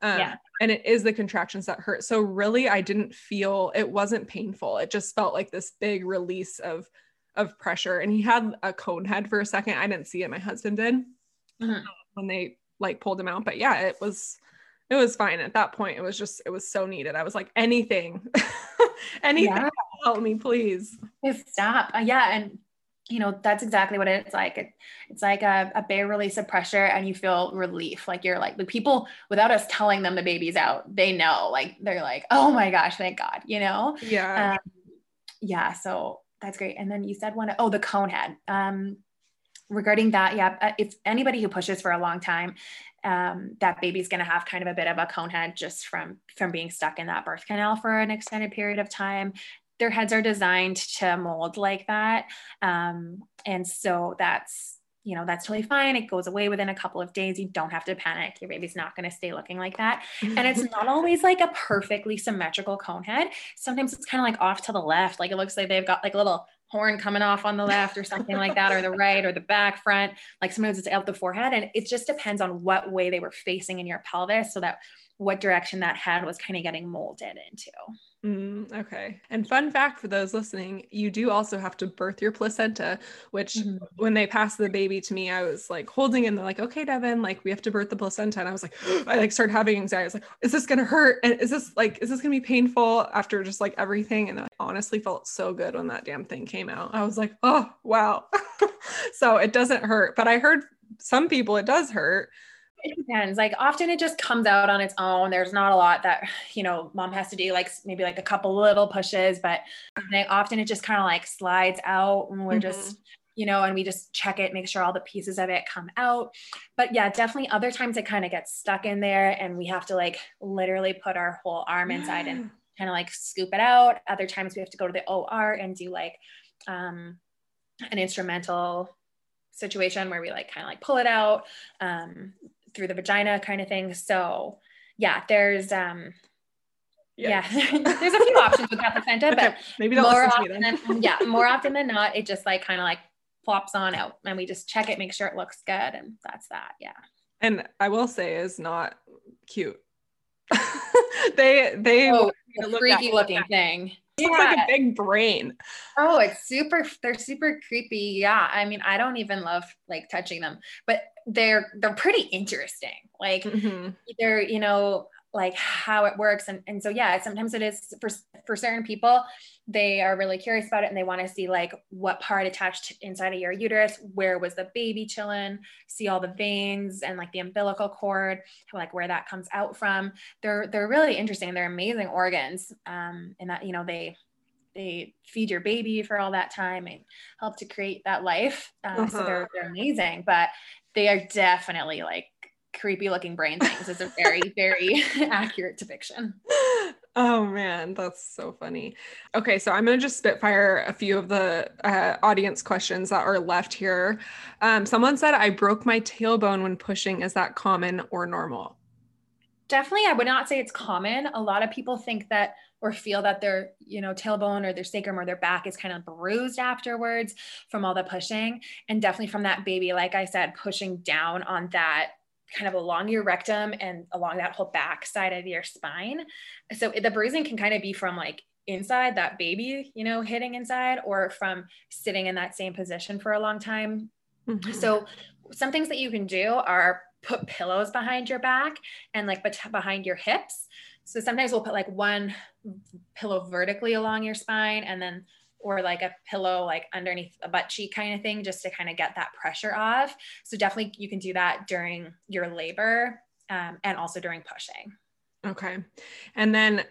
Um, yeah. And it is the contractions that hurt. So really, I didn't feel it wasn't painful. It just felt like this big release of of pressure. And he had a cone head for a second. I didn't see it. My husband did. Mm-hmm when they like pulled him out. But yeah, it was it was fine at that point. It was just, it was so needed. I was like, anything, anything, yeah. help me, please. Stop. Uh, yeah. And you know that's exactly what it's like it, it's like a, a bare release of pressure and you feel relief like you're like the people without us telling them the baby's out they know like they're like oh my gosh thank god you know yeah um, yeah so that's great and then you said one oh the cone head um regarding that yeah uh, if anybody who pushes for a long time um, that baby's going to have kind of a bit of a cone head just from from being stuck in that birth canal for an extended period of time. Their heads are designed to mold like that. Um, and so that's you know that's totally fine. It goes away within a couple of days. You don't have to panic. Your baby's not going to stay looking like that. And it's not always like a perfectly symmetrical cone head sometimes it's kind of like off to the left. Like it looks like they've got like a little horn coming off on the left or something like that or the right or the back front like sometimes it's out the forehead and it just depends on what way they were facing in your pelvis so that what direction that head was kind of getting molded into Mm, okay. And fun fact for those listening, you do also have to birth your placenta, which mm-hmm. when they passed the baby to me, I was like holding and they're like, okay, Devin, like we have to birth the placenta. And I was like, I like started having anxiety. I was like, is this going to hurt? And is this like, is this going to be painful after just like everything? And I honestly felt so good when that damn thing came out. I was like, oh, wow. so it doesn't hurt. But I heard some people it does hurt. It depends. Like often it just comes out on its own. There's not a lot that, you know, mom has to do, like maybe like a couple little pushes, but they, often it just kind of like slides out and we're mm-hmm. just, you know, and we just check it, make sure all the pieces of it come out. But yeah, definitely other times it kind of gets stuck in there and we have to like literally put our whole arm inside and kind of like scoop it out. Other times we have to go to the OR and do like um, an instrumental situation where we like kind of like pull it out. Um, through the vagina kind of thing. So yeah, there's um yeah, yeah. there's a few options with placenta, but maybe more often than, yeah, more often than not, it just like kind of like plops on out and we just check it, make sure it looks good. And that's that. Yeah. And I will say is not cute. they they oh, freaky looking thing. Yeah. like a big brain. Oh, it's super. They're super creepy. Yeah, I mean, I don't even love like touching them, but they're they're pretty interesting. Like mm-hmm. they're you know like how it works and, and so yeah sometimes it is for, for certain people they are really curious about it and they want to see like what part attached inside of your uterus where was the baby chilling see all the veins and like the umbilical cord like where that comes out from they're they're really interesting they're amazing organs um and that you know they they feed your baby for all that time and help to create that life uh, uh-huh. so they're, they're amazing but they are definitely like creepy looking brain things is a very very accurate depiction. Oh man that's so funny. Okay so i'm going to just spitfire a few of the uh, audience questions that are left here. Um, someone said i broke my tailbone when pushing. Is that common or normal? Definitely i would not say it's common. A lot of people think that or feel that their you know tailbone or their sacrum or their back is kind of bruised afterwards from all the pushing. And definitely from that baby like i said pushing down on that kind of along your rectum and along that whole back side of your spine. So the bruising can kind of be from like inside that baby, you know, hitting inside or from sitting in that same position for a long time. Mm-hmm. So some things that you can do are put pillows behind your back and like behind your hips. So sometimes we'll put like one pillow vertically along your spine and then or like a pillow like underneath a butt cheek kind of thing just to kind of get that pressure off. So definitely you can do that during your labor um, and also during pushing. Okay. And then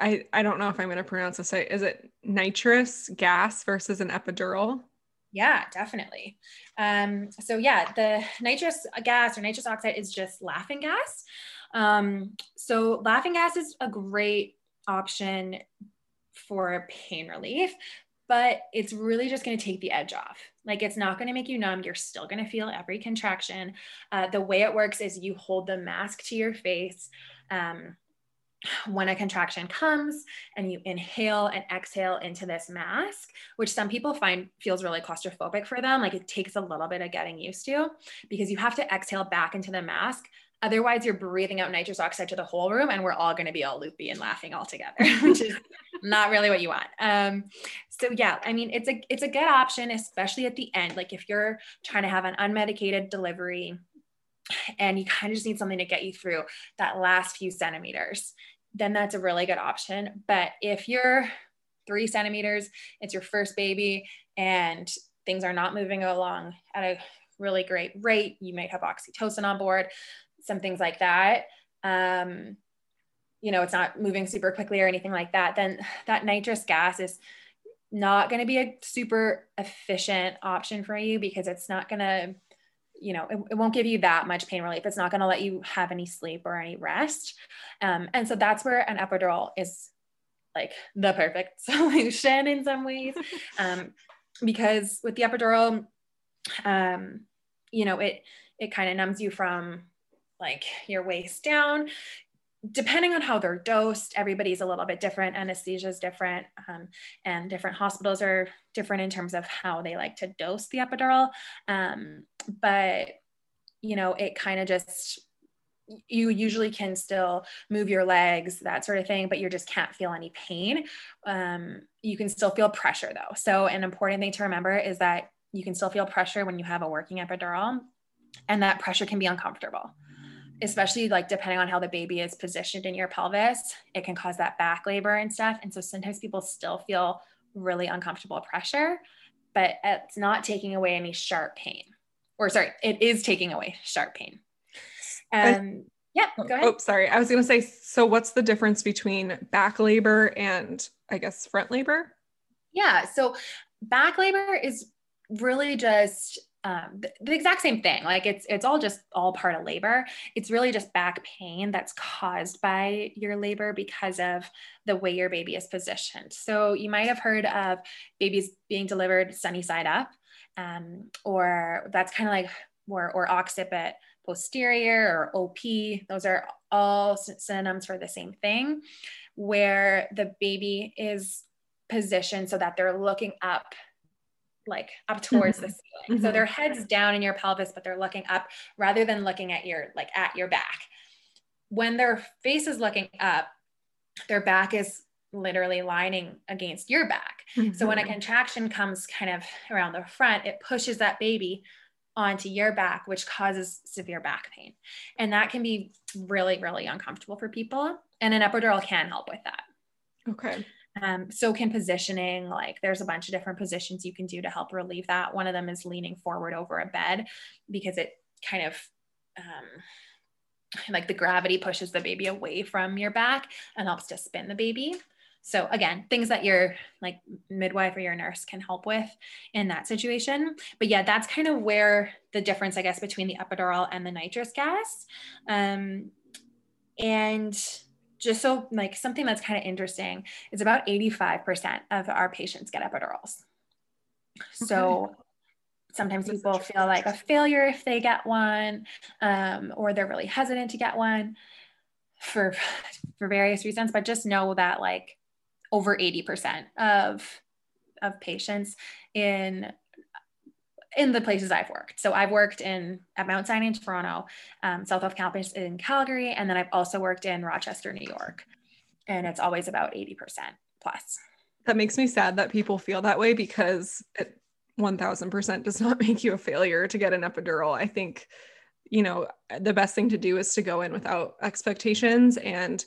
i i don't know if i'm going to pronounce this right. Is it nitrous gas versus an epidural? Yeah, definitely. Um, so yeah, the nitrous gas or nitrous oxide is just laughing gas. Um, so laughing gas is a great option for pain relief, but it's really just going to take the edge off. Like it's not going to make you numb. You're still going to feel every contraction. Uh, the way it works is you hold the mask to your face. Um, when a contraction comes and you inhale and exhale into this mask, which some people find feels really claustrophobic for them, like it takes a little bit of getting used to because you have to exhale back into the mask Otherwise, you're breathing out nitrous oxide to the whole room, and we're all going to be all loopy and laughing all together, which is not really what you want. Um, so yeah, I mean, it's a it's a good option, especially at the end. Like if you're trying to have an unmedicated delivery, and you kind of just need something to get you through that last few centimeters, then that's a really good option. But if you're three centimeters, it's your first baby, and things are not moving along at a really great rate, you might have oxytocin on board, some things like that. Um, you know, it's not moving super quickly or anything like that, then that nitrous gas is not going to be a super efficient option for you because it's not going to you know it, it, won't give you that much pain relief. It's not going to let you have any sleep or any rest. Um, and so that's where an epidural is like the perfect solution in some ways. Um, because with the epidural um, you know it it kind of numbs you from like your waist down depending on how they're dosed, everybody's a little bit different. Anesthesia is different, um, and different hospitals are different in terms of how they like to dose the epidural. Um, but you know, it kind of just you usually can still move your legs, that sort of thing, but you just can't feel any pain. Um, you can still feel pressure though. So, an important thing to remember is that you can still feel pressure when you have a working epidural, and that pressure can be uncomfortable especially like depending on how the baby is positioned in your pelvis, it can cause that back labor and stuff. And so sometimes people still feel really uncomfortable pressure, but it's not taking away any sharp pain. Or sorry, it is taking away sharp pain. Um, yeah, go ahead. Oh, sorry. I was going to say, so what's the difference between back labor and I guess front labor? Yeah. So back labor is really just um, the, the, exact same thing. Like it's it's all just all part of labor. It's really just back pain that's caused by your labor because of the way your baby is positioned. So you might have heard of babies being delivered sunny side up, um, or that's kind of like or or occiput posterior or OP. Those are all synonyms for the same thing, where the baby is positioned so that they're looking up like up towards mm-hmm. the ceiling. Mm-hmm. So their heads down in your pelvis, but they're looking up rather than looking at your like at your back. When their face is looking up, their back is literally lining against your back. Mm-hmm. So when a mm-hmm. contraction comes kind of around the front, it pushes that baby onto your back, which causes severe back pain. And that can be really, really uncomfortable for people. And an epidural can help with that. Okay. Um, so can positioning, like there's a bunch of different positions you can do to help relieve that. One of them is leaning forward over a bed because it kind of um, like the gravity pushes the baby away from your back and helps to spin the baby. So again, things that your like midwife or your nurse can help with in that situation. But yeah, that's kind of where the difference, I guess, between the epidural and the nitrous gas. Um, and just so like something that's kind of interesting is about 85% of our patients get epidurals. So okay. sometimes people feel like a failure if they get one, um, or they're really hesitant to get one for for various reasons. But just know that like over 80% of of patients in in the places I've worked. So I've worked in at Mount Sinai in Toronto, um, South Health Campus in Calgary, and then I've also worked in Rochester, New York. And it's always about 80% plus. That makes me sad that people feel that way because it 1000% does not make you a failure to get an epidural. I think, you know, the best thing to do is to go in without expectations and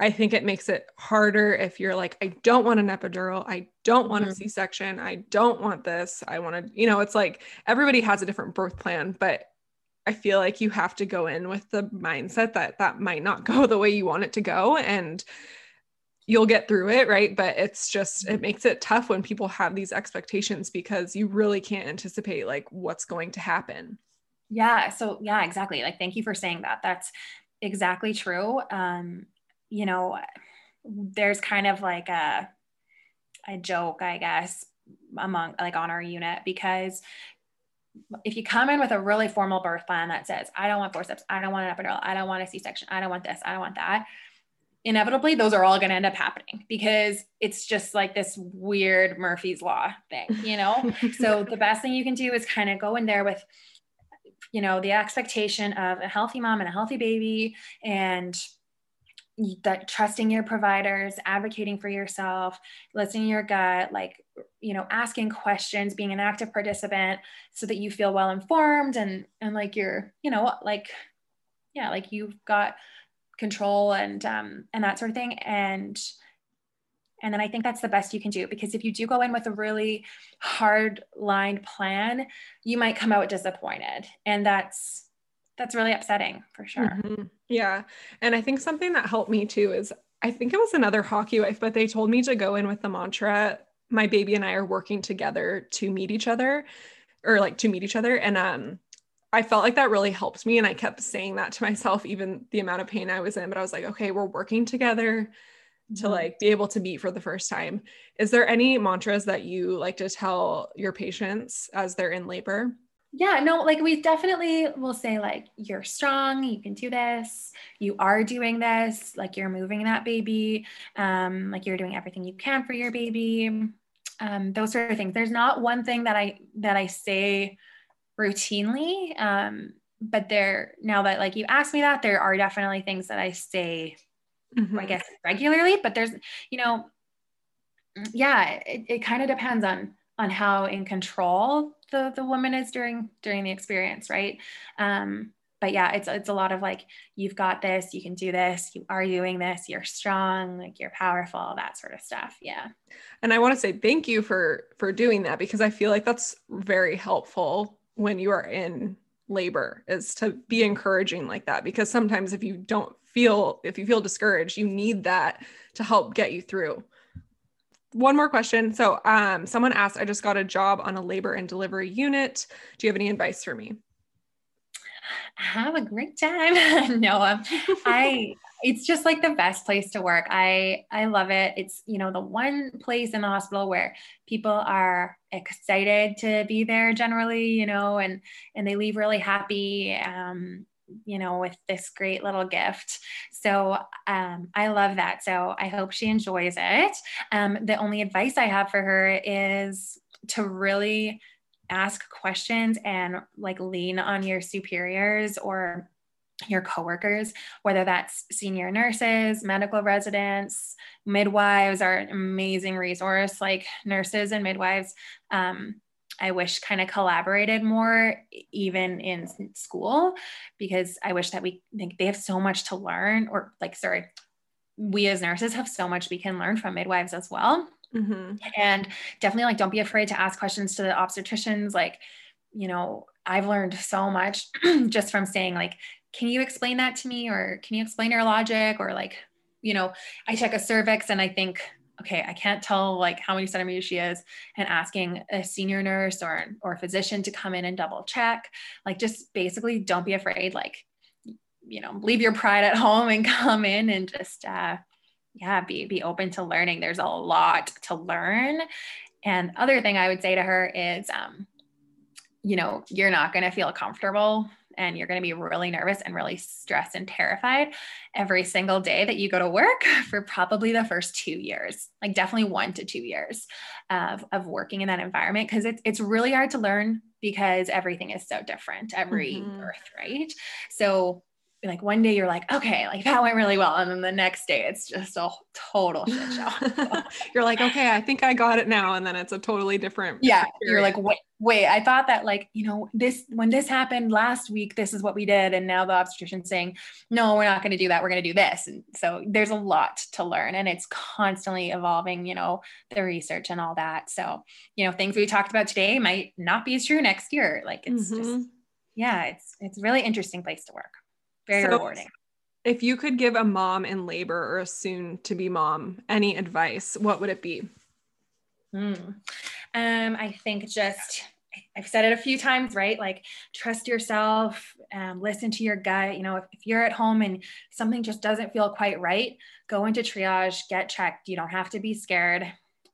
I think it makes it harder if you're like, I don't want an epidural. I don't want mm-hmm. a C section. I don't want this. I want to, you know, it's like everybody has a different birth plan, but I feel like you have to go in with the mindset that that might not go the way you want it to go. And you'll get through it. Right. But it's just, it makes it tough when people have these expectations because you really can't anticipate like what's going to happen. Yeah. So, yeah, exactly. Like, thank you for saying that. That's exactly true. Um, you know, there's kind of like a a joke, I guess, among like on our unit because if you come in with a really formal birth plan that says, I don't want forceps, I don't want an epidural, I don't want a C-section, I don't want this, I don't want that, inevitably those are all going to end up happening because it's just like this weird Murphy's law thing, you know? so the best thing you can do is kind of go in there with, you know, the expectation of a healthy mom and a healthy baby and that trusting your providers, advocating for yourself, listening to your gut, like, you know, asking questions, being an active participant so that you feel well informed and, and like you're, you know, like, yeah, like you've got control and, um, and that sort of thing. And, and then I think that's the best you can do because if you do go in with a really hard lined plan, you might come out disappointed. And that's, that's really upsetting for sure. Mm-hmm. Yeah. And I think something that helped me too is I think it was another hockey wife, but they told me to go in with the mantra, my baby and I are working together to meet each other or like to meet each other. And um I felt like that really helped me. And I kept saying that to myself, even the amount of pain I was in. But I was like, okay, we're working together to mm-hmm. like be able to meet for the first time. Is there any mantras that you like to tell your patients as they're in labor? Yeah no like we definitely will say like you're strong you can do this you are doing this like you're moving that baby um like you're doing everything you can for your baby um those sort of things there's not one thing that i that i say routinely um but there now that like you asked me that there are definitely things that i say mm-hmm. i guess regularly but there's you know yeah it, it kind of depends on on how in control the the woman is during during the experience right? Um but yeah it's it's a lot of like you've got this you can do this you are doing this you're strong like you're powerful that sort of stuff yeah. And i want to say thank you for for doing that because i feel like that's very helpful when you are in labor is to be encouraging like that because sometimes if you don't feel if you feel discouraged you need that to help get you through one more question. So, um, someone asked, I just got a job on a labor and delivery unit. Do you have any advice for me? Have a great time. no, I, it's just like the best place to work. I, I love it. It's, you know, the one place in the hospital where people are excited to be there generally, you know, and, and they leave really happy. Um, you know, with this great little gift. So um, I love that. So I hope she enjoys it. Um, the only advice I have for her is to really ask questions and like lean on your superiors or your coworkers, whether that's senior nurses, medical residents, midwives are an amazing resource. Like nurses and midwives um, I wish kind of collaborated more, even in school, because I wish that we think they have so much to learn, or like, sorry, we as nurses have so much we can learn from midwives as well. Mm-hmm. And definitely, like, don't be afraid to ask questions to the obstetricians. Like, you know, I've learned so much just from saying, like, can you explain that to me? Or can you explain your logic? Or, like, you know, I check a cervix and I think, okay, I can't tell like how many centimeters she is, and asking a senior nurse or or physician to come in and double check. Like just basically don't be afraid. Like, you know, leave your pride at home and come in and just uh yeah, be be open to learning. There's a lot to learn. And other thing I would say to her is um, you know, you're not to feel comfortable and you're going to be really nervous and really stressed and terrified every single day that you go to work for probably the first two years, like definitely one to two years of, of working in that environment. Cause it's, it's really hard to learn because everything is so different every mm-hmm. birth, right? So like one day you're like, okay, like that went really well. And then the next day it's just a total shit show. you're like, okay, I think I got it now. And then it's a totally different. Yeah. You're like, wait, wait, I thought that like, you know, this, when this happened last week, this is what we did. And now the obstetrician's saying, no, we're not going to do that. We're going to do this. And so there's a lot to learn and it's constantly evolving, you know, the research and all that. So, you know, things we talked about today might not be as true next year. Like it's mm-hmm. just, yeah, it's, it's a really interesting place to work very so rewarding. If you could give a mom in labor or a soon to be mom any advice, what would it be? Mm. Um, I think just I've said it a few times, right? Like trust yourself, um, listen to your gut. You know, if, if, you're at home and something just doesn't feel quite right, go into triage, get checked. You don't have to be scared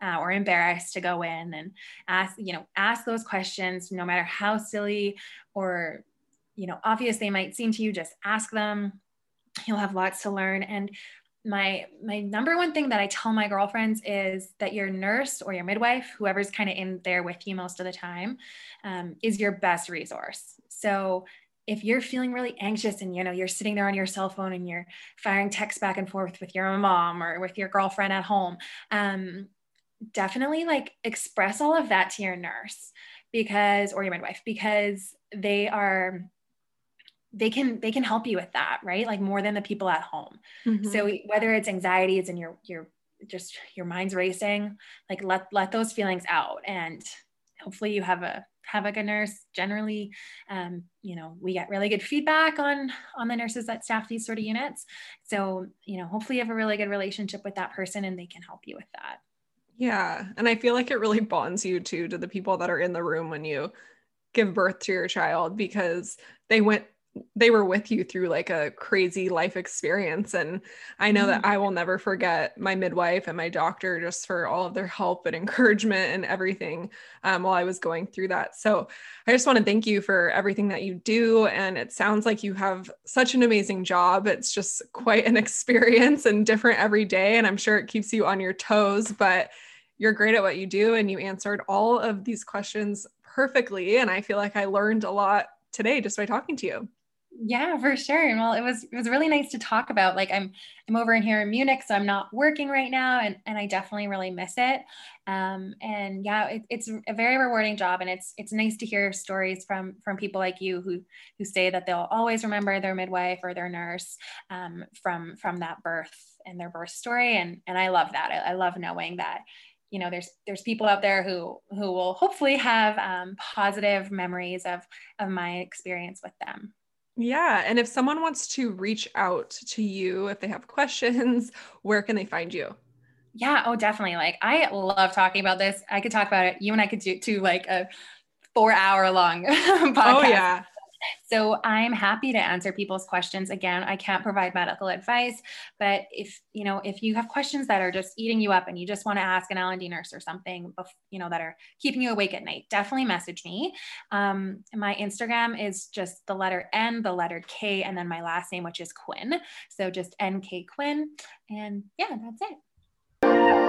uh, or embarrassed to go in and ask, you know, ask those questions, no matter how silly or you know, obvious they might seem to you, just ask them. You'll have lots to learn. And my my number one thing that I tell my girlfriends is that your nurse or your midwife, whoever's kind of in there with you most of the time, um, is your best resource. So if you're feeling really anxious and you know you're sitting there on your cell phone and you're firing texts back and forth with your mom or with your girlfriend at home um, definitely like express all of that to your nurse because or your midwife because they are they can they can help you with that right? Like more than the people at home. Mm-hmm. so whether it's anxiety it's in your your just your mind's racing like let let those feelings out and hopefully you have a have a good nurse generally um, you know we get really good feedback on on the nurses that staff these sort of units. So you know hopefully you have a really good relationship with that person and they can help you with that. Yeah and i feel like it really bonds you too to the people that are in the room when you give birth to your child because they went they were with you through like a crazy life experience and i know that mm-hmm. i will never forget my midwife and my doctor just for all of their help and encouragement and everything um, while i was going through that. So i just want to thank you for everything that you do and it sounds like you have such an amazing job. It's just quite an experience and different every day and i'm sure it keeps you on your toes but you're great at what you do and you answered all of these questions perfectly and i feel like i learned a lot today just by talking to you yeah, for sure. And well, it was it was really nice to talk about. Like I'm I'm over in here in Munich, so I'm not working right now, and and I definitely really miss it. Um, and yeah, it, it's a very rewarding job, and it's it's nice to hear stories from from people like you who who say that they'll always remember their midwife or their nurse um, from from that birth and their birth story, and and I love that. I, I love knowing that you know there's there's people out there who who will hopefully have um, positive memories of of my experience with them yeah. And if someone wants to reach out to you, if they have questions, where can they find you? Yeah. Oh, definitely. Like, I love talking about this. I could talk about it. You and I could do to like a four hour long oh, podcast. Oh, yeah. So I'm happy to answer people's questions. Again, I can't provide medical advice, but if you know if you have questions that are just eating you up and you just want to ask an L&D nurse or something, you know that are keeping you awake at night, definitely message me. Um, my Instagram is just the letter N, the letter K, and then my last name, which is Quinn. So just NK Quinn, and yeah, that's it.